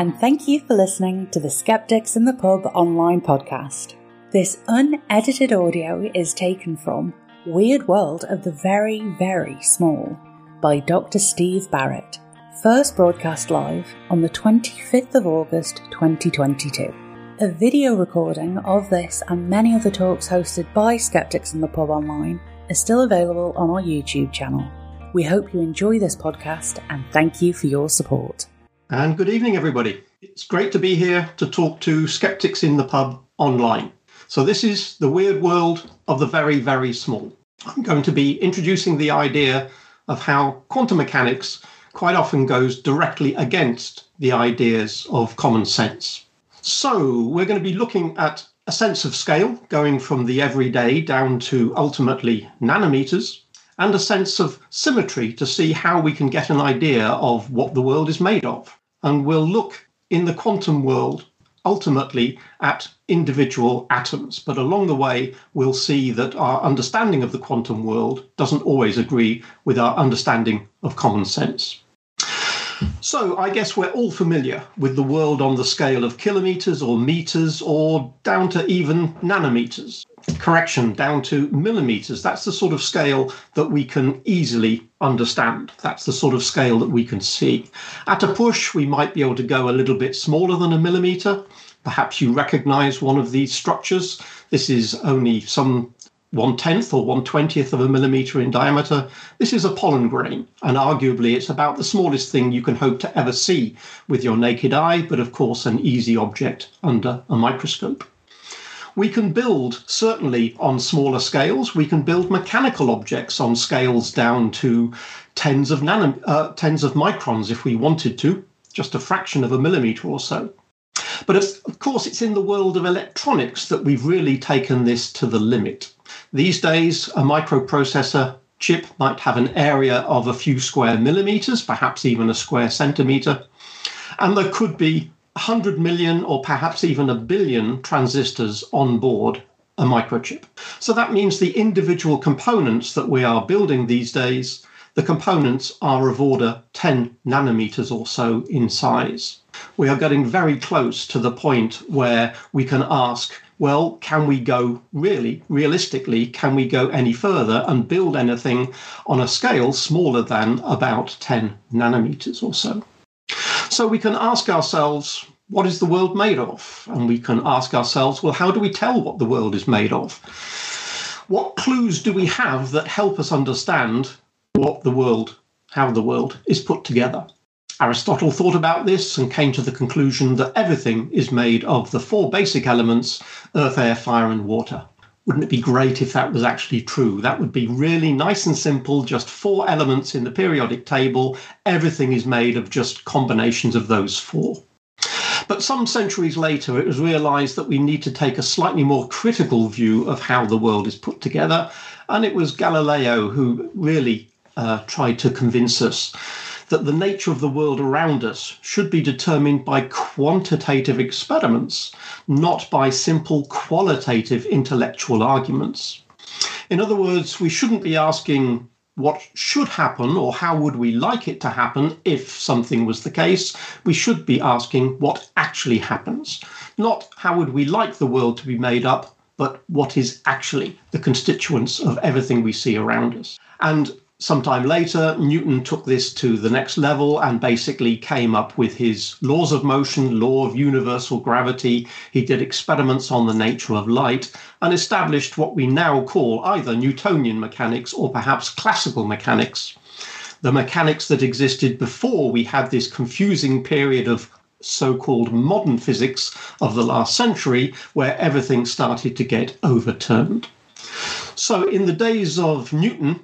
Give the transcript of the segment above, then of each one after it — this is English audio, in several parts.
and thank you for listening to the Skeptics in the Pub online podcast. This unedited audio is taken from Weird World of the Very, Very Small by Dr. Steve Barrett, first broadcast live on the 25th of August 2022. A video recording of this and many other talks hosted by Skeptics in the Pub online is still available on our YouTube channel. We hope you enjoy this podcast and thank you for your support. And good evening, everybody. It's great to be here to talk to skeptics in the pub online. So, this is the weird world of the very, very small. I'm going to be introducing the idea of how quantum mechanics quite often goes directly against the ideas of common sense. So, we're going to be looking at a sense of scale, going from the everyday down to ultimately nanometers, and a sense of symmetry to see how we can get an idea of what the world is made of and we'll look in the quantum world ultimately at individual atoms. But along the way, we'll see that our understanding of the quantum world doesn't always agree with our understanding of common sense. So, I guess we're all familiar with the world on the scale of kilometers or meters or down to even nanometers correction down to millimeters. That's the sort of scale that we can easily understand. That's the sort of scale that we can see. At a push, we might be able to go a little bit smaller than a millimeter. Perhaps you recognize one of these structures. This is only some one tenth or one twentieth of a millimeter in diameter. This is a pollen grain, and arguably it's about the smallest thing you can hope to ever see with your naked eye, but of course, an easy object under a microscope. We can build, certainly on smaller scales, we can build mechanical objects on scales down to tens of, nano, uh, tens of microns if we wanted to, just a fraction of a millimeter or so. But of course, it's in the world of electronics that we've really taken this to the limit. These days, a microprocessor chip might have an area of a few square millimeters, perhaps even a square centimeter. And there could be 100 million or perhaps even a billion transistors on board a microchip. So that means the individual components that we are building these days, the components are of order 10 nanometers or so in size. We are getting very close to the point where we can ask, well, can we go really, realistically, can we go any further and build anything on a scale smaller than about 10 nanometers or so? So we can ask ourselves, what is the world made of? And we can ask ourselves, well, how do we tell what the world is made of? What clues do we have that help us understand what the world, how the world is put together? Aristotle thought about this and came to the conclusion that everything is made of the four basic elements earth, air, fire, and water. Wouldn't it be great if that was actually true? That would be really nice and simple, just four elements in the periodic table. Everything is made of just combinations of those four. But some centuries later, it was realized that we need to take a slightly more critical view of how the world is put together. And it was Galileo who really uh, tried to convince us that the nature of the world around us should be determined by quantitative experiments, not by simple qualitative intellectual arguments. In other words, we shouldn't be asking what should happen or how would we like it to happen if something was the case. We should be asking what actually happens, not how would we like the world to be made up, but what is actually the constituents of everything we see around us. And sometime later, Newton took this to the next level and basically came up with his laws of motion, law of universal gravity. He did experiments on the nature of light and established what we now call either Newtonian mechanics or perhaps classical mechanics. The mechanics that existed before we had this confusing period of so called modern physics of the last century, where everything started to get overturned. So, in the days of Newton,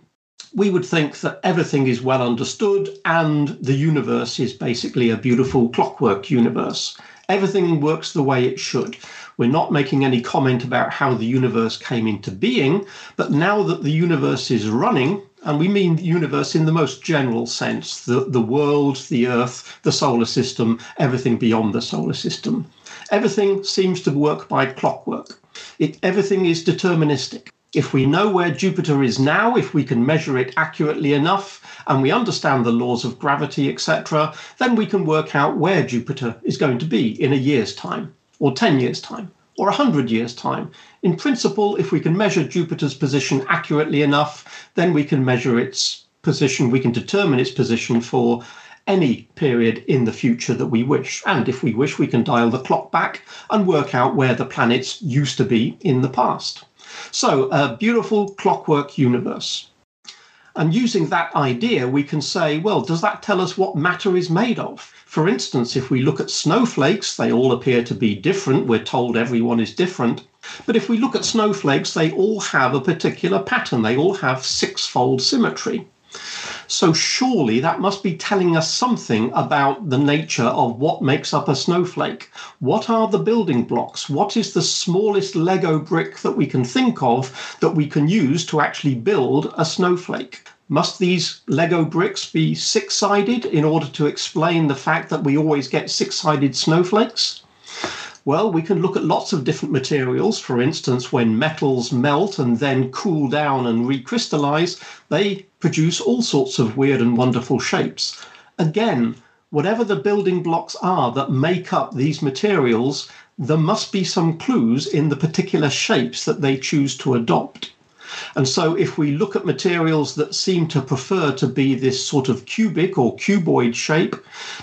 we would think that everything is well understood and the universe is basically a beautiful clockwork universe. Everything works the way it should. We're not making any comment about how the universe came into being, but now that the universe is running, and we mean the universe in the most general sense the, the world, the earth, the solar system, everything beyond the solar system. Everything seems to work by clockwork. It, everything is deterministic If we know where Jupiter is now, if we can measure it accurately enough, and we understand the laws of gravity, etc., then we can work out where Jupiter is going to be in a year's time, or 10 years' time, or 100 years' time. In principle, if we can measure Jupiter's position accurately enough, then we can measure its position, we can determine its position for any period in the future that we wish. And if we wish, we can dial the clock back and work out where the planets used to be in the past. So, a beautiful clockwork universe. And using that idea, we can say, well, does that tell us what matter is made of? For instance, if we look at snowflakes, they all appear to be different. We're told everyone is different. But if we look at snowflakes, they all have a particular pattern. They all have six-fold symmetry. So surely that must be telling us something about the nature of what makes up a snowflake. What are the building blocks? What is the smallest Lego brick that we can think of that we can use to actually build a snowflake? Must these Lego bricks be six sided in order to explain the fact that we always get six sided snowflakes? Well, we can look at lots of different materials. For instance, when metals melt and then cool down and recrystallize, they produce all sorts of weird and wonderful shapes. Again, whatever the building blocks are that make up these materials, there must be some clues in the particular shapes that they choose to adopt. And so, if we look at materials that seem to prefer to be this sort of cubic or cuboid shape,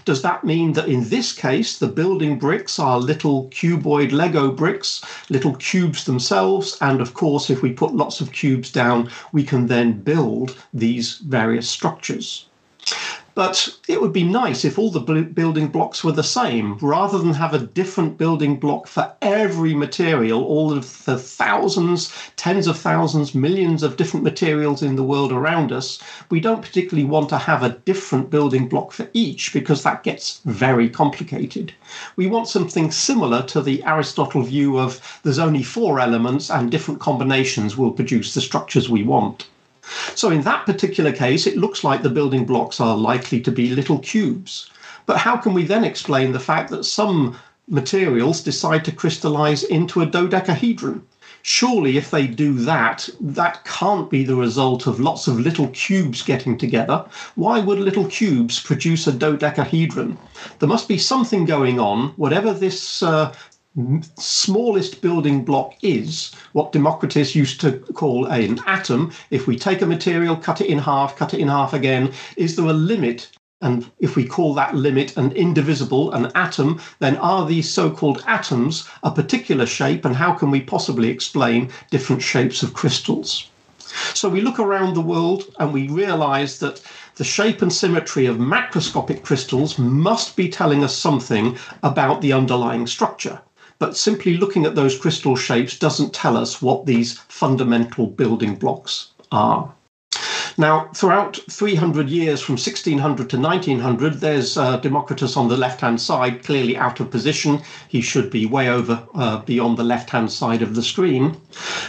does that mean that in this case, the building bricks are little cuboid Lego bricks, little cubes themselves? And of course, if we put lots of cubes down, we can then build these various structures. But it would be nice if all the building blocks were the same, rather than have a different building block for every material, all of the thousands, tens of thousands, millions of different materials in the world around us. We don't particularly want to have a different building block for each because that gets very complicated. We want something similar to the Aristotle view of there's only four elements and different combinations will produce the structures we want. So in that particular case, it looks like the building blocks are likely to be little cubes. But how can we then explain the fact that some materials decide to crystallize into a dodecahedron? Surely, if they do that, that can't be the result of lots of little cubes getting together. Why would little cubes produce a dodecahedron? There must be something going on, whatever this uh, smallest building block is what Democritus used to call an atom. If we take a material, cut it in half, cut it in half again, is there a limit? And if we call that limit an indivisible, an atom, then are these so called atoms a particular shape? And how can we possibly explain different shapes of crystals? So we look around the world and we realize that the shape and symmetry of macroscopic crystals must be telling us something about the underlying structure but simply looking at those crystal shapes doesn't tell us what these fundamental building blocks are. Now, throughout 300 years from 1600 to 1900, there's uh, Democritus on the left hand side, clearly out of position. He should be way over uh, beyond the left hand side of the screen.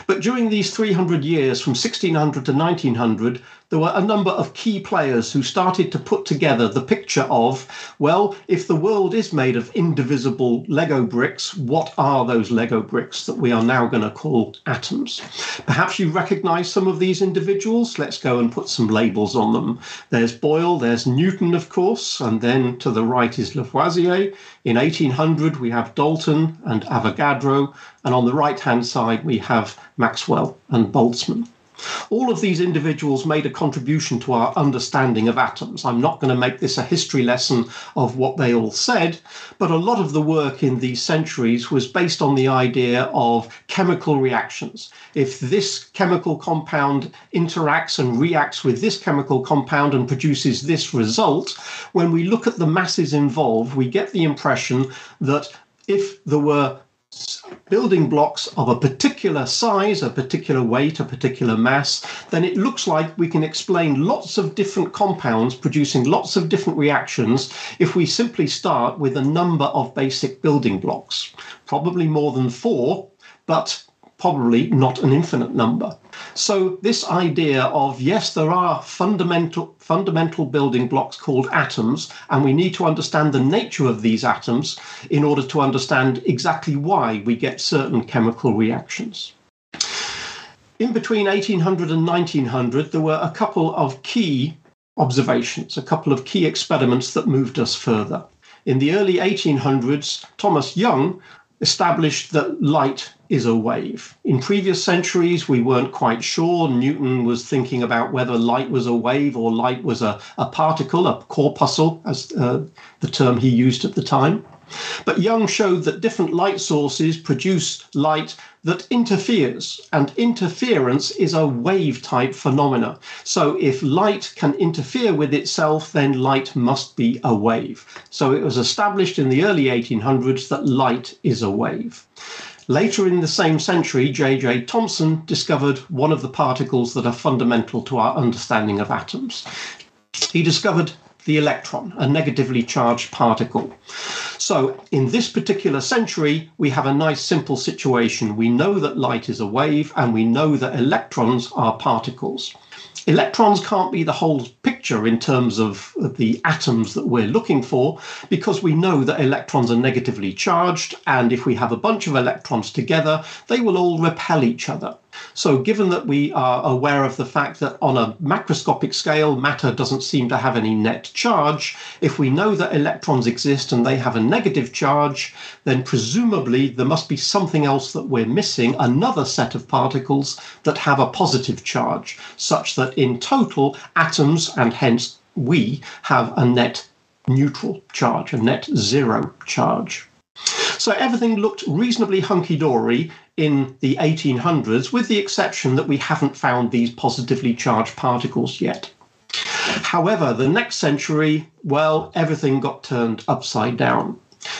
But during these 300 years from 1600 to 1900, there were a number of key players who started to put together the picture of, well, if the world is made of indivisible Lego bricks, what are those Lego bricks that we are now going to call atoms? Perhaps you recognize some of these individuals. Let's go and put some labels on them. There's Boyle, there's Newton, of course, and then to the right is Lavoisier. In 1800, we have Dalton and Avogadro, and on the right hand side, we have Maxwell and Boltzmann. All of these individuals made a contribution to our understanding of atoms. I'm not going to make this a history lesson of what they all said, but a lot of the work in these centuries was based on the idea of chemical reactions. If this chemical compound interacts and reacts with this chemical compound and produces this result, when we look at the masses involved, we get the impression that if there were building blocks of a particular size, a particular weight, a particular mass, then it looks like we can explain lots of different compounds producing lots of different reactions if we simply start with a number of basic building blocks. Probably more than four, but probably not an infinite number. So this idea of yes, there are fundamental fundamental building blocks called atoms, and we need to understand the nature of these atoms in order to understand exactly why we get certain chemical reactions. in between 1800 and 1900, there were a couple of key observations, a couple of key experiments that moved us further. In the early 1800s, Thomas Young established that light is a wave. In previous centuries, we weren't quite sure. Newton was thinking about whether light was a wave or light was a, a particle, a corpuscle, as uh, the term he used at the time. But Young showed that different light sources produce light that interferes, and interference is a wave type phenomena. So if light can interfere with itself, then light must be a wave. So it was established in the early 1800s that light is a wave. Later in the same century, J.J. Thomson discovered one of the particles that are fundamental to our understanding of atoms. He discovered the electron, a negatively charged particle. So, in this particular century, we have a nice simple situation. We know that light is a wave, and we know that electrons are particles. Electrons can't be the whole picture in terms of the atoms that we're looking for because we know that electrons are negatively charged, and if we have a bunch of electrons together, they will all repel each other. So, given that we are aware of the fact that on a macroscopic scale, matter doesn't seem to have any net charge, if we know that electrons exist and they have a negative charge, then presumably there must be something else that we're missing, another set of particles that have a positive charge, such that in total, atoms and hence we have a net neutral charge, a net zero charge. So everything looked reasonably hunky dory in the 1800s, with the exception that we haven't found these positively charged particles yet. However, the next century, well, everything got turned upside down.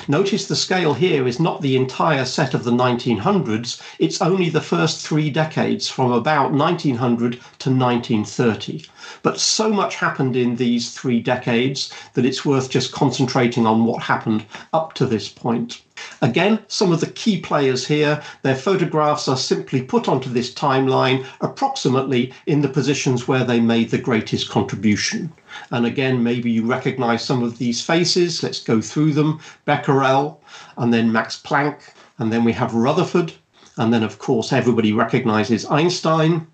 Notice the scale here is not the entire set of the 1900s, it's only the first three decades from about 1900 to 1930. But so much happened in these three decades that it's worth just concentrating on what happened up to this point. Again, some of the key players here, their photographs are simply put onto this timeline approximately in the positions where they made the greatest contribution. And again, maybe you recognize some of these faces. Let's go through them. Becquerel, and then Max Planck, and then we have Rutherford, and then, of course, everybody recognizes Einstein.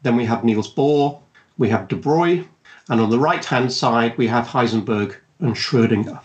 Then we have Niels Bohr, we have de Broglie, and on the right hand side, we have Heisenberg and Schrödinger.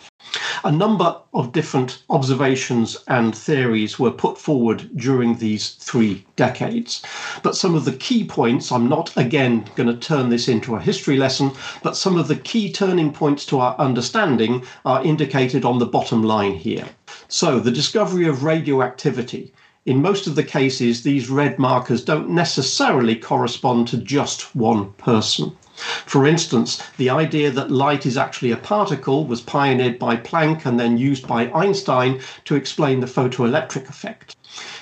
A number of different observations and theories were put forward during these three decades. But some of the key points, I'm not again going to turn this into a history lesson, but some of the key turning points to our understanding are indicated on the bottom line here. So, the discovery of radioactivity in most of the cases, these red markers don't necessarily correspond to just one person. For instance, the idea that light is actually a particle was pioneered by Planck and then used by Einstein to explain the photoelectric effect.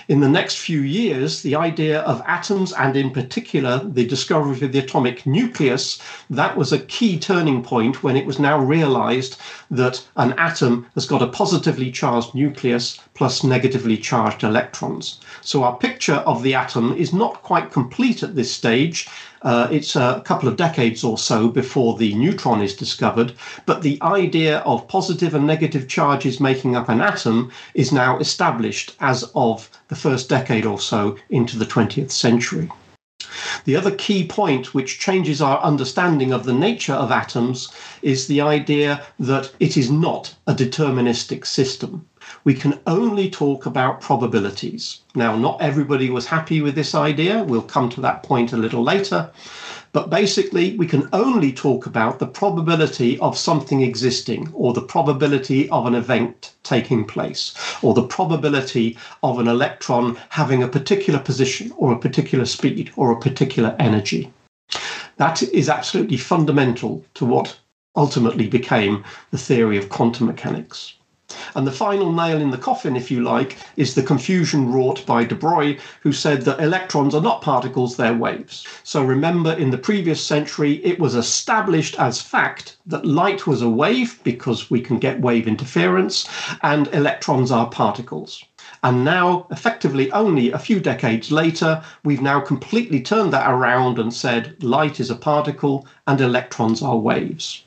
In the next few years, the idea of atoms and in particular the discovery of the atomic nucleus, that was a key turning point when it was now realized that an atom has got a positively charged nucleus plus negatively charged electrons. So our picture of the atom is not quite complete at this stage. Uh, it's a couple of decades or so before the neutron is discovered, but the idea of positive and negative charges making up an atom is now established as of the first decade or so into the 20th century. The other key point which changes our understanding of the nature of atoms is the idea that it is not a deterministic system we can only talk about probabilities. Now, not everybody was happy with this idea. We'll come to that point a little later. But basically, we can only talk about the probability of something existing, or the probability of an event taking place, or the probability of an electron having a particular position, or a particular speed, or a particular energy. That is absolutely fundamental to what ultimately became the theory of quantum mechanics. And the final nail in the coffin, if you like, is the confusion wrought by de Broglie, who said that electrons are not particles, they're waves. So remember, in the previous century, it was established as fact that light was a wave because we can get wave interference, and electrons are particles. And now, effectively, only a few decades later, we've now completely turned that around and said light is a particle and electrons are waves.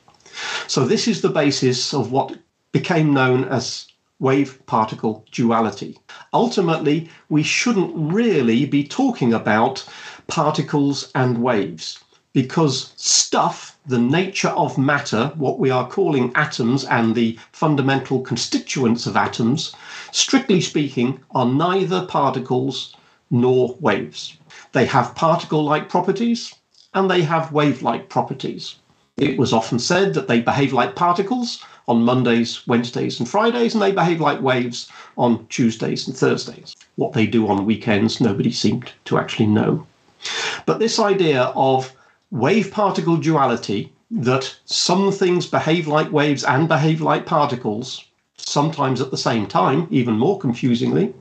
So, this is the basis of what became known as wave particle duality. Ultimately, we shouldn't really be talking about particles and waves because stuff, the nature of matter, what we are calling atoms and the fundamental constituents of atoms, strictly speaking, are neither particles nor waves. They have particle like properties and they have wave like properties. It was often said that they behave like particles on Mondays, Wednesdays, and Fridays, and they behave like waves on Tuesdays and Thursdays. What they do on weekends, nobody seemed to actually know. But this idea of wave particle duality, that some things behave like waves and behave like particles, sometimes at the same time, even more confusingly,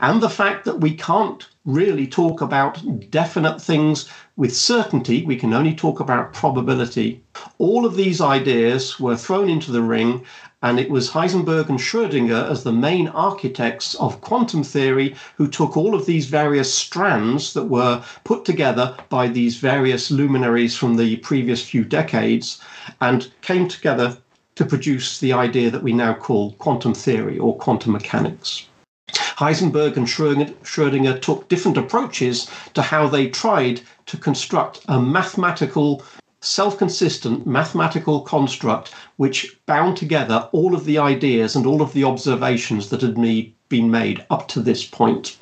and the fact that we can't really talk about definite things with certainty, we can only talk about probability. All of these ideas were thrown into the ring, and it was Heisenberg and Schrödinger as the main architects of quantum theory who took all of these various strands that were put together by these various luminaries from the previous few decades and came together to produce the idea that we now call quantum theory or quantum mechanics. Heisenberg and Schrödinger took different approaches to how they tried to construct a mathematical, self consistent mathematical construct which bound together all of the ideas and all of the observations that had been made up to this point.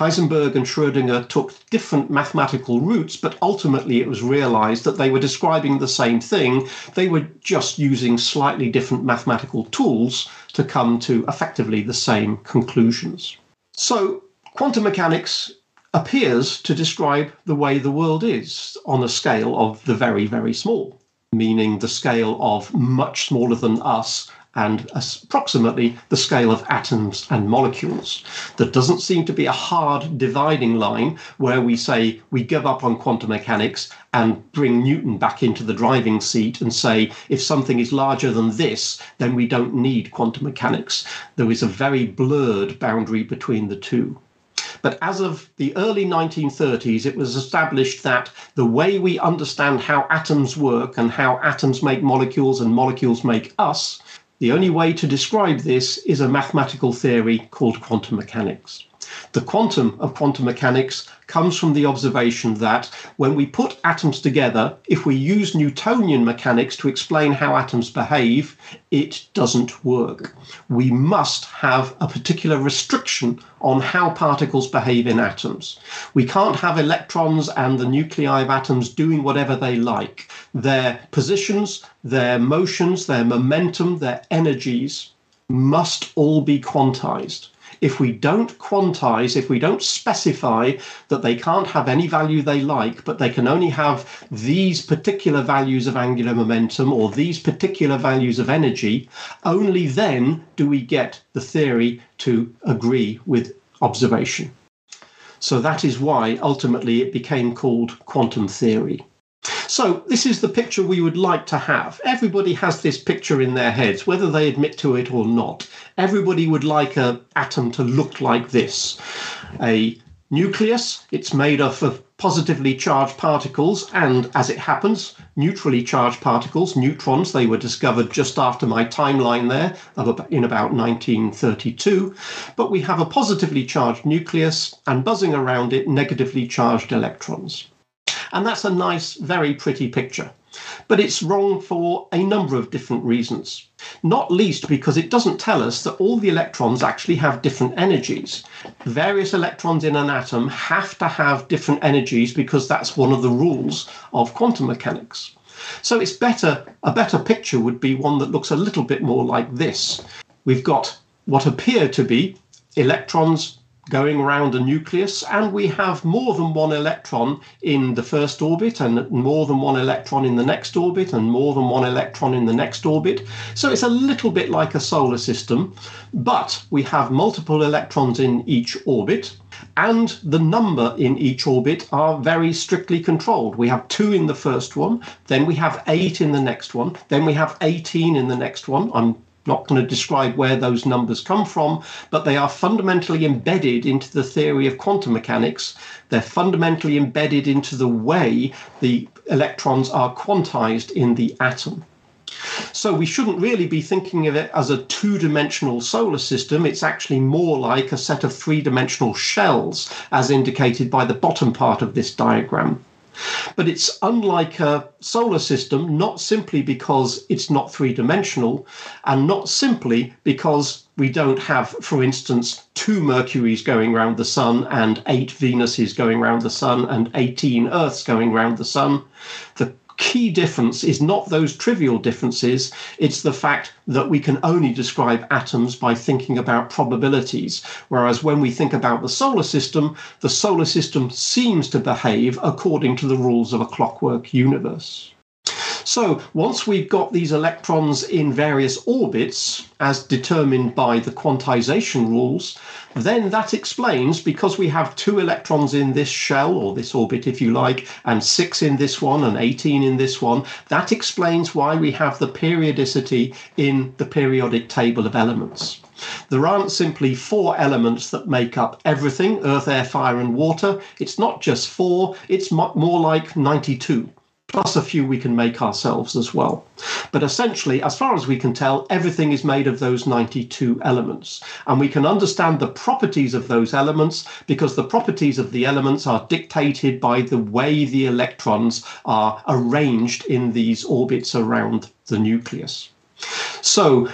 Heisenberg and Schrödinger took different mathematical routes, but ultimately it was realized that they were describing the same thing. They were just using slightly different mathematical tools to come to effectively the same conclusions. So, quantum mechanics appears to describe the way the world is on a scale of the very, very small, meaning the scale of much smaller than us and approximately the scale of atoms and molecules. There doesn't seem to be a hard dividing line where we say we give up on quantum mechanics and bring Newton back into the driving seat and say if something is larger than this, then we don't need quantum mechanics. There is a very blurred boundary between the two. But as of the early 1930s, it was established that the way we understand how atoms work and how atoms make molecules and molecules make us the only way to describe this is a mathematical theory called quantum mechanics. The quantum of quantum mechanics comes from the observation that when we put atoms together, if we use Newtonian mechanics to explain how atoms behave, it doesn't work. We must have a particular restriction on how particles behave in atoms. We can't have electrons and the nuclei of atoms doing whatever they like their positions, their motions, their momentum, their energies must all be quantized. If we don't quantize, if we don't specify that they can't have any value they like, but they can only have these particular values of angular momentum or these particular values of energy, only then do we get the theory to agree with observation. So that is why ultimately it became called quantum theory. So, this is the picture we would like to have. Everybody has this picture in their heads, whether they admit to it or not. Everybody would like an atom to look like this a nucleus, it's made up of positively charged particles and, as it happens, neutrally charged particles, neutrons. They were discovered just after my timeline there, in about 1932. But we have a positively charged nucleus and buzzing around it, negatively charged electrons. And that's a nice, very pretty picture. But it's wrong for a number of different reasons. Not least because it doesn't tell us that all the electrons actually have different energies. Various electrons in an atom have to have different energies because that's one of the rules of quantum mechanics. So it's better, a better picture would be one that looks a little bit more like this. We've got what appear to be electrons going around a nucleus, and we have more than one electron in the first orbit, and more than one electron in the next orbit, and more than one electron in the next orbit. So it's a little bit like a solar system, but we have multiple electrons in each orbit. And the number in each orbit are very strictly controlled. We have two in the first one, then we have eight in the next one, then we have 18 in the next one. I'm not going to describe where those numbers come from, but they are fundamentally embedded into the theory of quantum mechanics. They're fundamentally embedded into the way the electrons are quantized in the atom. So we shouldn't really be thinking of it as a two dimensional solar system. It's actually more like a set of three dimensional shells, as indicated by the bottom part of this diagram. But it's unlike a solar system, not simply because it's not three dimensional, and not simply because we don't have, for instance, two Mercuries going around the sun and eight Venuses going around the sun and 18 Earths going around the sun. The key difference is not those trivial differences, it's the fact that we can only describe atoms by thinking about probabilities. Whereas when we think about the solar system, the solar system seems to behave according to the rules of a clockwork universe. So once we've got these electrons in various orbits, as determined by the quantization rules, then that explains because we have two electrons in this shell, or this orbit if you like, and six in this one and 18 in this one, that explains why we have the periodicity in the periodic table of elements. There aren't simply four elements that make up everything earth, air, fire, and water. It's not just four, it's more like 92 plus a few we can make ourselves as well. But essentially, as far as we can tell, everything is made of those 92 elements. And we can understand the properties of those elements because the properties of the elements are dictated by the way the electrons are arranged in these orbits around the nucleus. So,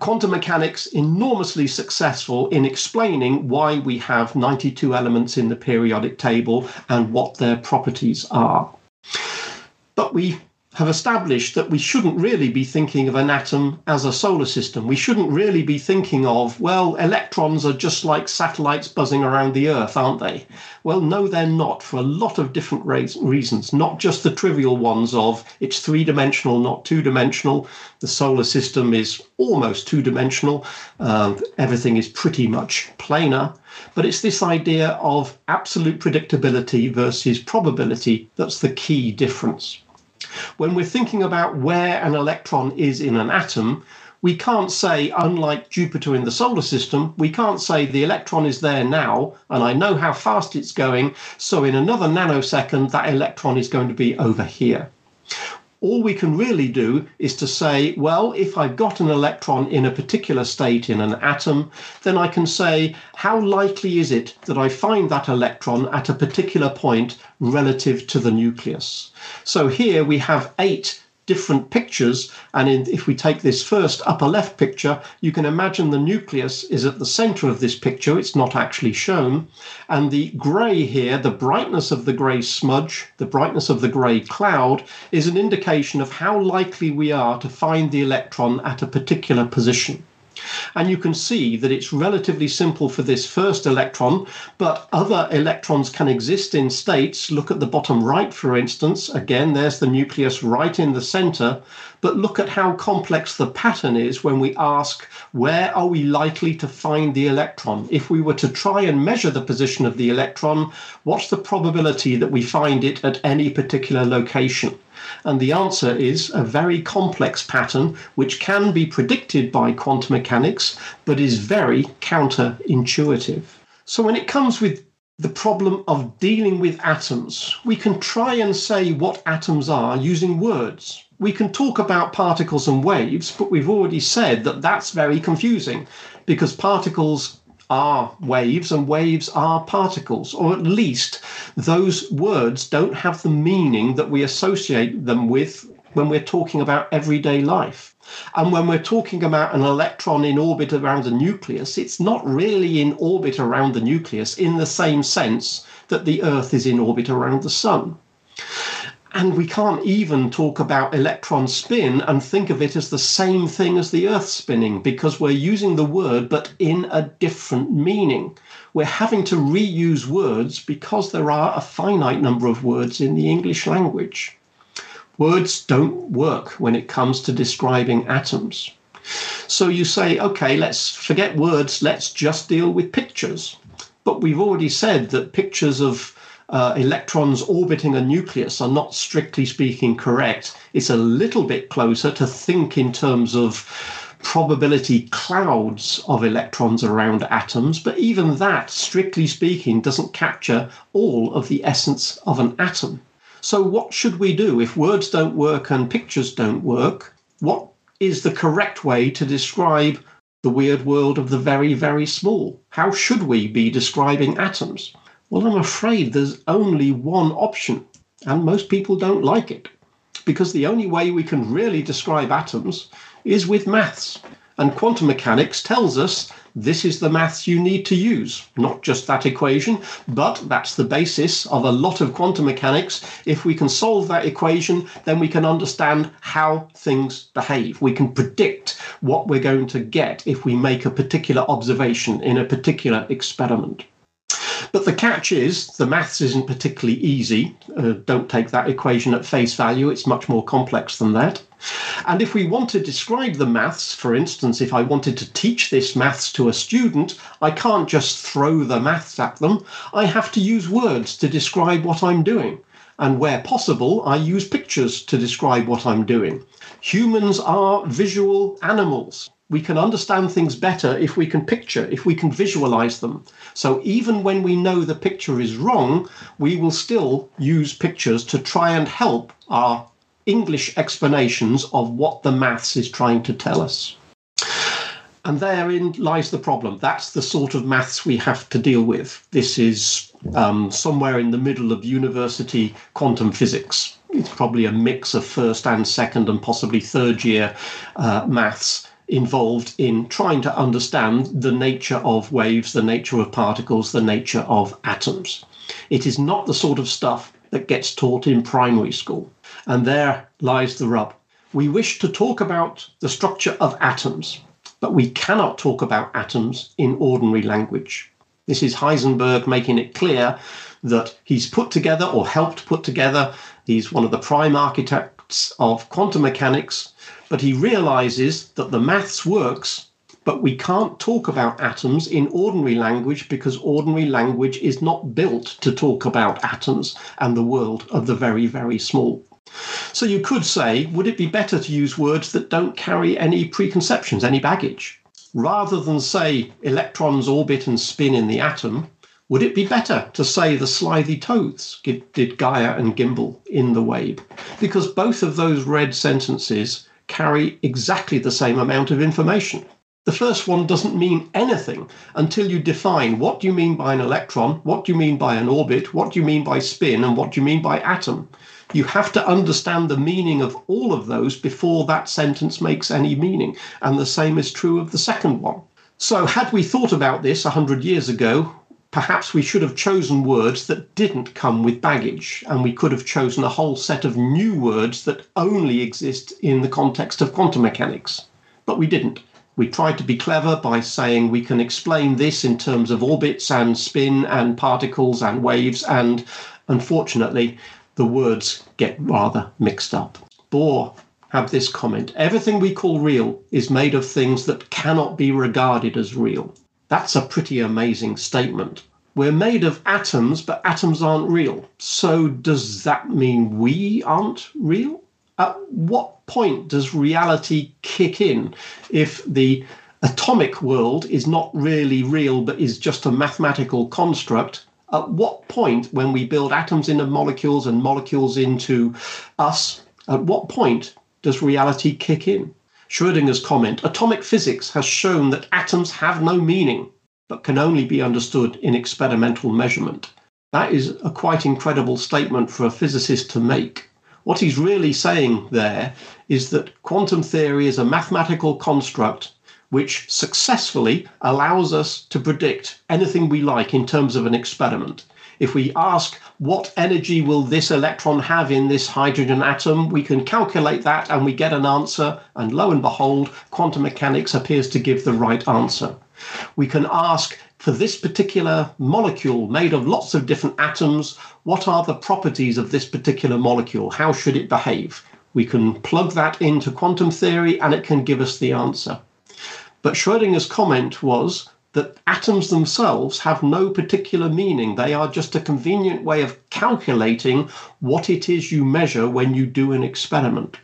quantum mechanics enormously successful in explaining why we have 92 elements in the periodic table and what their properties are. But we have established that we shouldn't really be thinking of an atom as a solar system. We shouldn't really be thinking of, well, electrons are just like satellites buzzing around the Earth, aren't they? Well, no, they're not for a lot of different reasons, not just the trivial ones of it's three dimensional, not two dimensional. The solar system is almost two dimensional. Uh, everything is pretty much planar. But it's this idea of absolute predictability versus probability that's the key difference. When we're thinking about where an electron is in an atom, we can't say, unlike Jupiter in the solar system, we can't say the electron is there now and I know how fast it's going, so in another nanosecond that electron is going to be over here all we can really do is to say, well, if I've got an electron in a particular state in an atom, then I can say, how likely is it that I find that electron at a particular point relative to the nucleus? So here we have eight different pictures. And in, if we take this first upper left picture, you can imagine the nucleus is at the center of this picture. It's not actually shown. And the gray here, the brightness of the gray smudge, the brightness of the gray cloud, is an indication of how likely we are to find the electron at a particular position. And you can see that it's relatively simple for this first electron, but other electrons can exist in states. Look at the bottom right, for instance. Again, there's the nucleus right in the center. But look at how complex the pattern is when we ask, where are we likely to find the electron? If we were to try and measure the position of the electron, what's the probability that we find it at any particular location? And the answer is a very complex pattern which can be predicted by quantum mechanics, but is very counterintuitive. So when it comes with the problem of dealing with atoms, we can try and say what atoms are using words. We can talk about particles and waves, but we've already said that that's very confusing because particles are waves and waves are particles, or at least those words don't have the meaning that we associate them with when we're talking about everyday life. And when we're talking about an electron in orbit around a nucleus, it's not really in orbit around the nucleus in the same sense that the Earth is in orbit around the Sun. And we can't even talk about electron spin and think of it as the same thing as the Earth spinning because we're using the word but in a different meaning. We're having to reuse words because there are a finite number of words in the English language. Words don't work when it comes to describing atoms. So you say, okay, let's forget words, let's just deal with pictures. But we've already said that pictures of uh, electrons orbiting a nucleus are not strictly speaking correct. It's a little bit closer to think in terms of probability clouds of electrons around atoms, but even that, strictly speaking, doesn't capture all of the essence of an atom. So, what should we do if words don't work and pictures don't work? what is the correct way to describe the weird world of the very, very small? How should we be describing atoms? Well, I'm afraid there's only one option, and most people don't like it, because the only way we can really describe atoms is with maths. And quantum mechanics tells us this is the maths you need to use. Not just that equation, but that's the basis of a lot of quantum mechanics. If we can solve that equation, then we can understand how things behave. We can predict what we're going to get if we make a particular observation in a particular experiment. But the catch is the maths isn't particularly easy. Uh, don't take that equation at face value, it's much more complex than that. And if we want to describe the maths, for instance, if I wanted to teach this maths to a student, I can't just throw the maths at them. I have to use words to describe what I'm doing. And where possible, I use pictures to describe what I'm doing. Humans are visual animals we can understand things better if we can picture, if we can visualize them. So even when we know the picture is wrong, we will still use pictures to try and help our English explanations of what the maths is trying to tell us. And therein lies the problem. That's the sort of maths we have to deal with. This is um, somewhere in the middle of university quantum physics. It's probably a mix of first and second and possibly third year uh, maths involved in trying to understand the nature of waves, the nature of particles, the nature of atoms. It is not the sort of stuff that gets taught in primary school. And there lies the rub. We wish to talk about the structure of atoms, but we cannot talk about atoms in ordinary language. This is Heisenberg making it clear that he's put together or helped put together, he's one of the prime architects of quantum mechanics, but he realizes that the maths works, but we can't talk about atoms in ordinary language because ordinary language is not built to talk about atoms and the world of the very, very small. So you could say, would it be better to use words that don't carry any preconceptions, any baggage? Rather than say electrons orbit and spin in the atom, would it be better to say the slithy toves did gyre and gimble in the wave? Because both of those red sentences carry exactly the same amount of information. The first one doesn't mean anything until you define what do you mean by an electron, what do you mean by an orbit, what do you mean by spin, and what do you mean by atom. You have to understand the meaning of all of those before that sentence makes any meaning. And the same is true of the second one. So, had we thought about this 100 years ago, perhaps we should have chosen words that didn't come with baggage, and we could have chosen a whole set of new words that only exist in the context of quantum mechanics. But we didn't. We tried to be clever by saying we can explain this in terms of orbits and spin and particles and waves, and unfortunately, the words get rather mixed up. Bohr had this comment Everything we call real is made of things that cannot be regarded as real. That's a pretty amazing statement. We're made of atoms, but atoms aren't real. So, does that mean we aren't real? At what point does reality kick in if the atomic world is not really real but is just a mathematical construct? At what point, when we build atoms into molecules and molecules into us, at what point does reality kick in? Schrodinger's comment atomic physics has shown that atoms have no meaning, but can only be understood in experimental measurement. That is a quite incredible statement for a physicist to make. What he's really saying there is that quantum theory is a mathematical construct which successfully allows us to predict anything we like in terms of an experiment. If we ask what energy will this electron have in this hydrogen atom, we can calculate that and we get an answer. And lo and behold, quantum mechanics appears to give the right answer. We can ask for this particular molecule made of lots of different atoms, what are the properties of this particular molecule? How should it behave? We can plug that into quantum theory and it can give us the answer. But Schrodinger's comment was that atoms themselves have no particular meaning. They are just a convenient way of calculating what it is you measure when you do an experiment.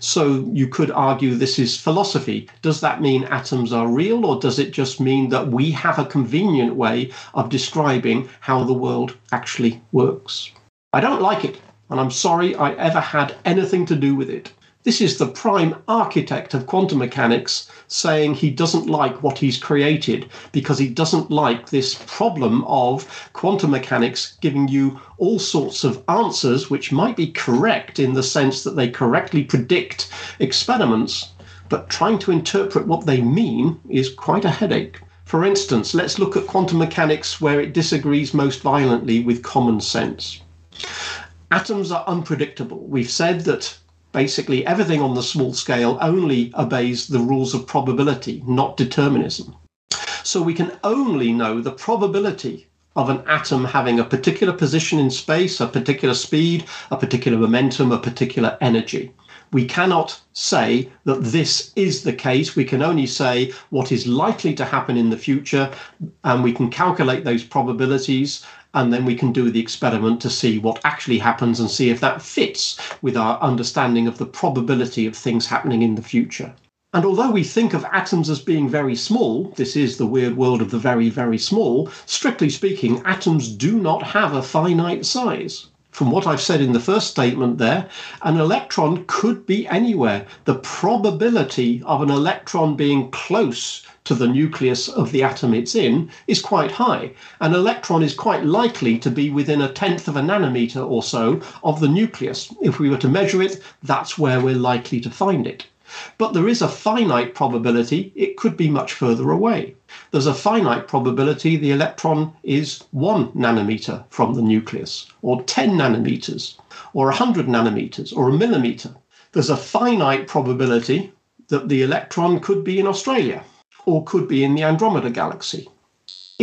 So you could argue this is philosophy. Does that mean atoms are real, or does it just mean that we have a convenient way of describing how the world actually works? I don't like it, and I'm sorry I ever had anything to do with it. This is the prime architect of quantum mechanics saying he doesn't like what he's created because he doesn't like this problem of quantum mechanics giving you all sorts of answers which might be correct in the sense that they correctly predict experiments, but trying to interpret what they mean is quite a headache. For instance, let's look at quantum mechanics where it disagrees most violently with common sense. Atoms are unpredictable. We've said that basically everything on the small scale only obeys the rules of probability, not determinism. So we can only know the probability of an atom having a particular position in space, a particular speed, a particular momentum, a particular energy. We cannot say that this is the case. We can only say what is likely to happen in the future, and we can calculate those probabilities and then we can do the experiment to see what actually happens and see if that fits with our understanding of the probability of things happening in the future. And although we think of atoms as being very small, this is the weird world of the very, very small, strictly speaking, atoms do not have a finite size. From what I've said in the first statement there, an electron could be anywhere. The probability of an electron being close to the nucleus of the atom it's in is quite high. An electron is quite likely to be within a tenth of a nanometer or so of the nucleus. If we were to measure it, that's where we're likely to find it. But there is a finite probability it could be much further away. There's a finite probability the electron is one nanometer from the nucleus, or 10 nanometers, or 100 nanometers, or a millimeter. There's a finite probability that the electron could be in Australia, or could be in the Andromeda galaxy.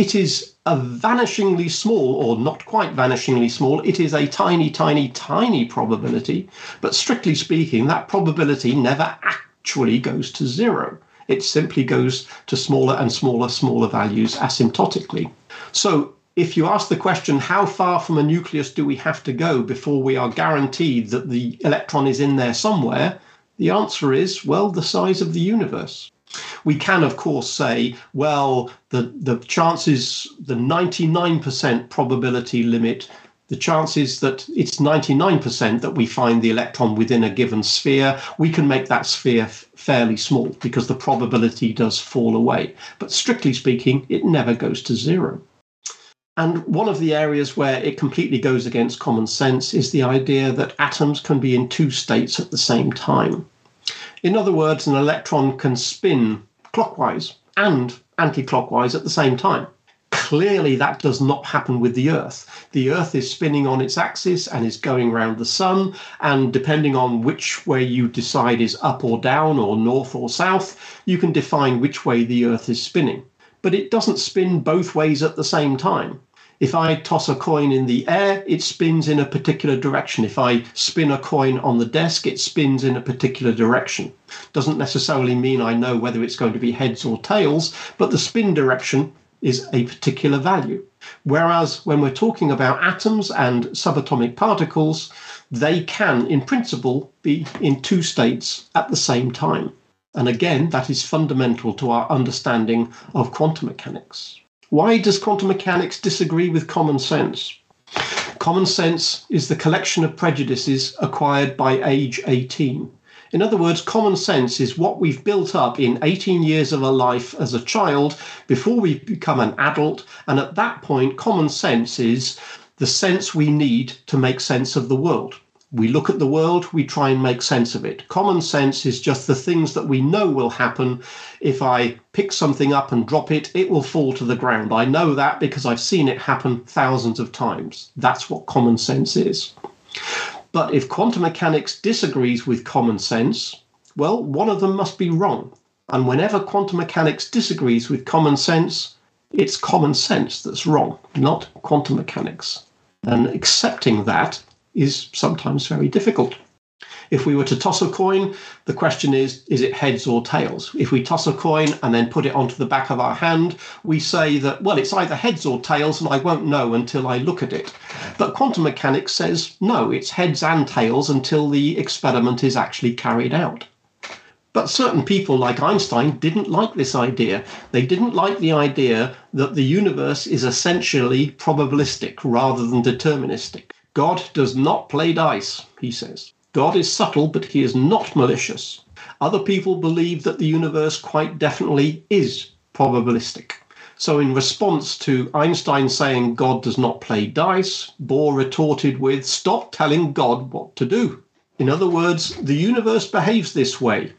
It is a vanishingly small, or not quite vanishingly small, it is a tiny, tiny, tiny probability, but strictly speaking, that probability never actually goes to zero. It simply goes to smaller and smaller, smaller values asymptotically. So if you ask the question, how far from a nucleus do we have to go before we are guaranteed that the electron is in there somewhere? The answer is, well, the size of the universe. We can, of course, say, well, the, the chances, the 99% probability limit, the chances that it's 99% that we find the electron within a given sphere, we can make that sphere f- fairly small because the probability does fall away. But strictly speaking, it never goes to zero. And one of the areas where it completely goes against common sense is the idea that atoms can be in two states at the same time. In other words, an electron can spin clockwise and anti clockwise at the same time. Clearly, that does not happen with the Earth. The Earth is spinning on its axis and is going around the Sun, and depending on which way you decide is up or down, or north or south, you can define which way the Earth is spinning. But it doesn't spin both ways at the same time. If I toss a coin in the air, it spins in a particular direction. If I spin a coin on the desk, it spins in a particular direction. Doesn't necessarily mean I know whether it's going to be heads or tails, but the spin direction is a particular value. Whereas when we're talking about atoms and subatomic particles, they can, in principle, be in two states at the same time. And again, that is fundamental to our understanding of quantum mechanics. Why does quantum mechanics disagree with common sense? Common sense is the collection of prejudices acquired by age 18. In other words, common sense is what we've built up in 18 years of a life as a child before we become an adult. And at that point, common sense is the sense we need to make sense of the world. We look at the world, we try and make sense of it. Common sense is just the things that we know will happen. If I pick something up and drop it, it will fall to the ground. I know that because I've seen it happen thousands of times. That's what common sense is. But if quantum mechanics disagrees with common sense, well, one of them must be wrong. And whenever quantum mechanics disagrees with common sense, it's common sense that's wrong, not quantum mechanics. And accepting that is sometimes very difficult. If we were to toss a coin, the question is, is it heads or tails? If we toss a coin and then put it onto the back of our hand, we say that, well, it's either heads or tails, and I won't know until I look at it. But quantum mechanics says, no, it's heads and tails until the experiment is actually carried out. But certain people, like Einstein, didn't like this idea. They didn't like the idea that the universe is essentially probabilistic rather than deterministic. God does not play dice, he says. God is subtle, but he is not malicious. Other people believe that the universe quite definitely is probabilistic. So, in response to Einstein saying God does not play dice, Bohr retorted with, Stop telling God what to do. In other words, the universe behaves this way.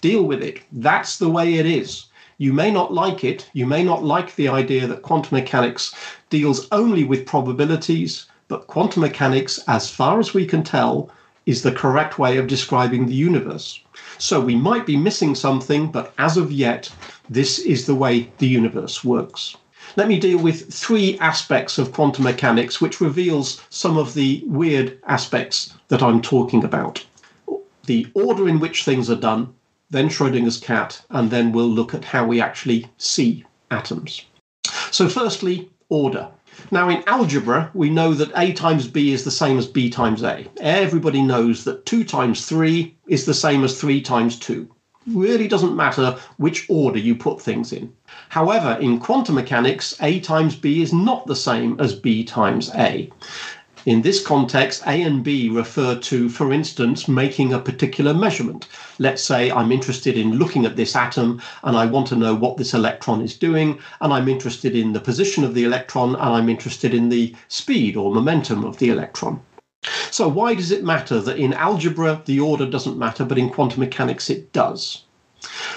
Deal with it. That's the way it is. You may not like it. You may not like the idea that quantum mechanics deals only with probabilities, but quantum mechanics, as far as we can tell, is the correct way of describing the universe. So we might be missing something, but as of yet, this is the way the universe works. Let me deal with three aspects of quantum mechanics, which reveals some of the weird aspects that I'm talking about. The order in which things are done, then Schrodinger's cat, and then we'll look at how we actually see atoms. So, firstly, order. Now, in algebra, we know that a times b is the same as b times a. Everybody knows that 2 times 3 is the same as 3 times 2. Really doesn't matter which order you put things in. However, in quantum mechanics, a times b is not the same as b times a. In this context, A and B refer to, for instance, making a particular measurement. Let's say I'm interested in looking at this atom and I want to know what this electron is doing, and I'm interested in the position of the electron and I'm interested in the speed or momentum of the electron. So, why does it matter that in algebra the order doesn't matter, but in quantum mechanics it does?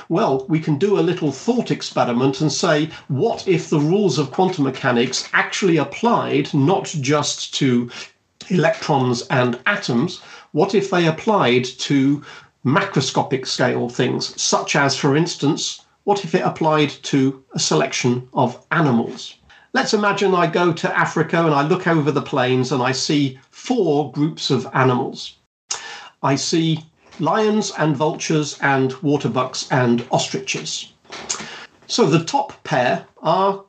Well, we can do a little thought experiment and say, what if the rules of quantum mechanics actually applied not just to electrons and atoms? What if they applied to macroscopic scale things, such as, for instance, what if it applied to a selection of animals? Let's imagine I go to Africa and I look over the plains and I see four groups of animals. I see lions and vultures and waterbucks and ostriches. So the top pair are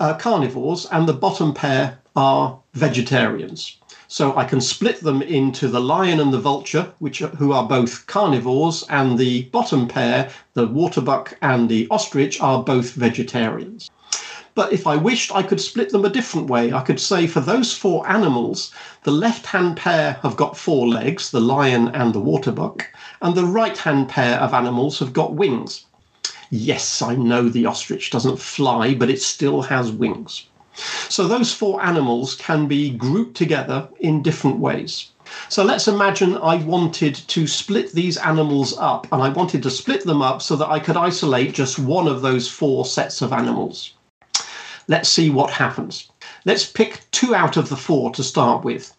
uh, carnivores and the bottom pair are vegetarians. So I can split them into the lion and the vulture, which are, who are both carnivores, and the bottom pair, the waterbuck and the ostrich, are both vegetarians. But if I wished, I could split them a different way. I could say for those four animals, the left hand pair have got four legs, the lion and the waterbuck, and the right hand pair of animals have got wings. Yes, I know the ostrich doesn't fly, but it still has wings. So those four animals can be grouped together in different ways. So let's imagine I wanted to split these animals up, and I wanted to split them up so that I could isolate just one of those four sets of animals. Let's see what happens. Let's pick two out of the four to start with.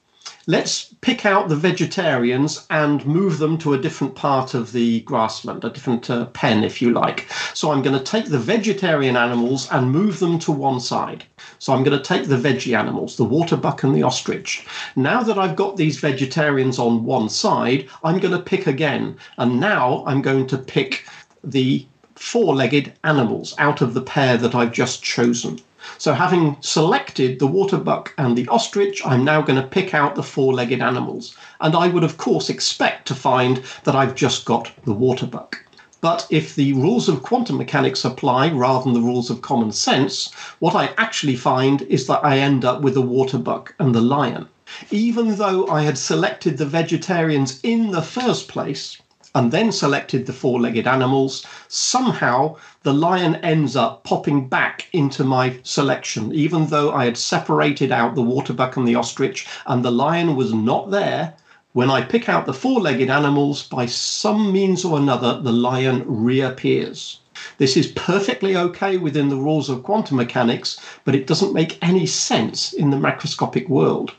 Let's pick out the vegetarians and move them to a different part of the grassland, a different uh, pen, if you like. So I'm going to take the vegetarian animals and move them to one side. So I'm going to take the veggie animals, the waterbuck and the ostrich. Now that I've got these vegetarians on one side, I'm going to pick again. And now I'm going to pick the four legged animals out of the pair that I've just chosen. So having selected the waterbuck and the ostrich, I'm now going to pick out the four-legged animals. And I would of course expect to find that I've just got the waterbuck. But if the rules of quantum mechanics apply rather than the rules of common sense, what I actually find is that I end up with the waterbuck and the lion. Even though I had selected the vegetarians in the first place, and then selected the four legged animals, somehow the lion ends up popping back into my selection, even though I had separated out the waterbuck and the ostrich, and the lion was not there. When I pick out the four legged animals, by some means or another, the lion reappears. This is perfectly okay within the rules of quantum mechanics, but it doesn't make any sense in the macroscopic world.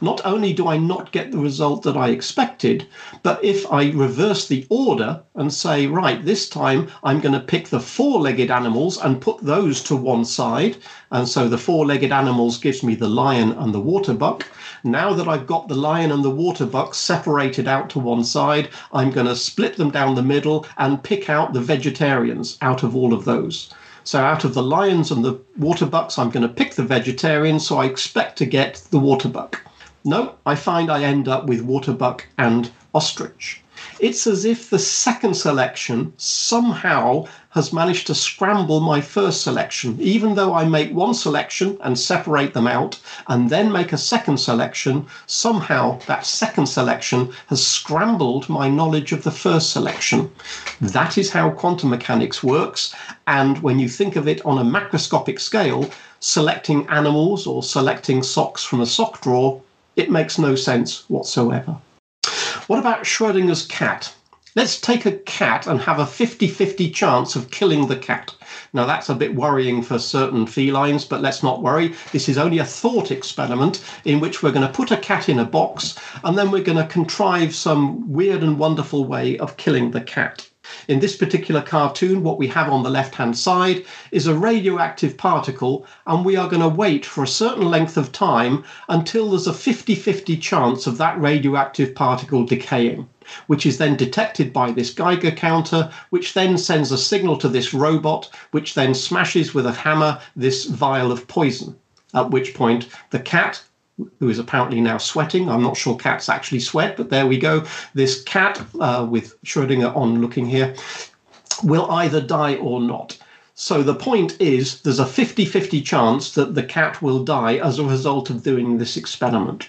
Not only do I not get the result that I expected, but if I reverse the order and say, right, this time I'm going to pick the four legged animals and put those to one side, and so the four legged animals gives me the lion and the waterbuck. Now that I've got the lion and the waterbuck separated out to one side, I'm going to split them down the middle and pick out the vegetarians out of all of those. So out of the lions and the waterbucks, I'm going to pick the vegetarian, so I expect to get the waterbuck. No, I find I end up with waterbuck and ostrich. It's as if the second selection somehow has managed to scramble my first selection. Even though I make one selection and separate them out and then make a second selection, somehow that second selection has scrambled my knowledge of the first selection. That is how quantum mechanics works. And when you think of it on a macroscopic scale, selecting animals or selecting socks from a sock drawer, it makes no sense whatsoever. What about Schrodinger's cat? Let's take a cat and have a 50 50 chance of killing the cat. Now, that's a bit worrying for certain felines, but let's not worry. This is only a thought experiment in which we're going to put a cat in a box and then we're going to contrive some weird and wonderful way of killing the cat. In this particular cartoon, what we have on the left hand side is a radioactive particle, and we are going to wait for a certain length of time until there's a 50 50 chance of that radioactive particle decaying which is then detected by this Geiger counter, which then sends a signal to this robot, which then smashes with a hammer this vial of poison. At which point, the cat, who is apparently now sweating, I'm not sure cats actually sweat, but there we go. This cat, uh, with Schrodinger on looking here, will either die or not. So the point is, there's a 50 50 chance that the cat will die as a result of doing this experiment.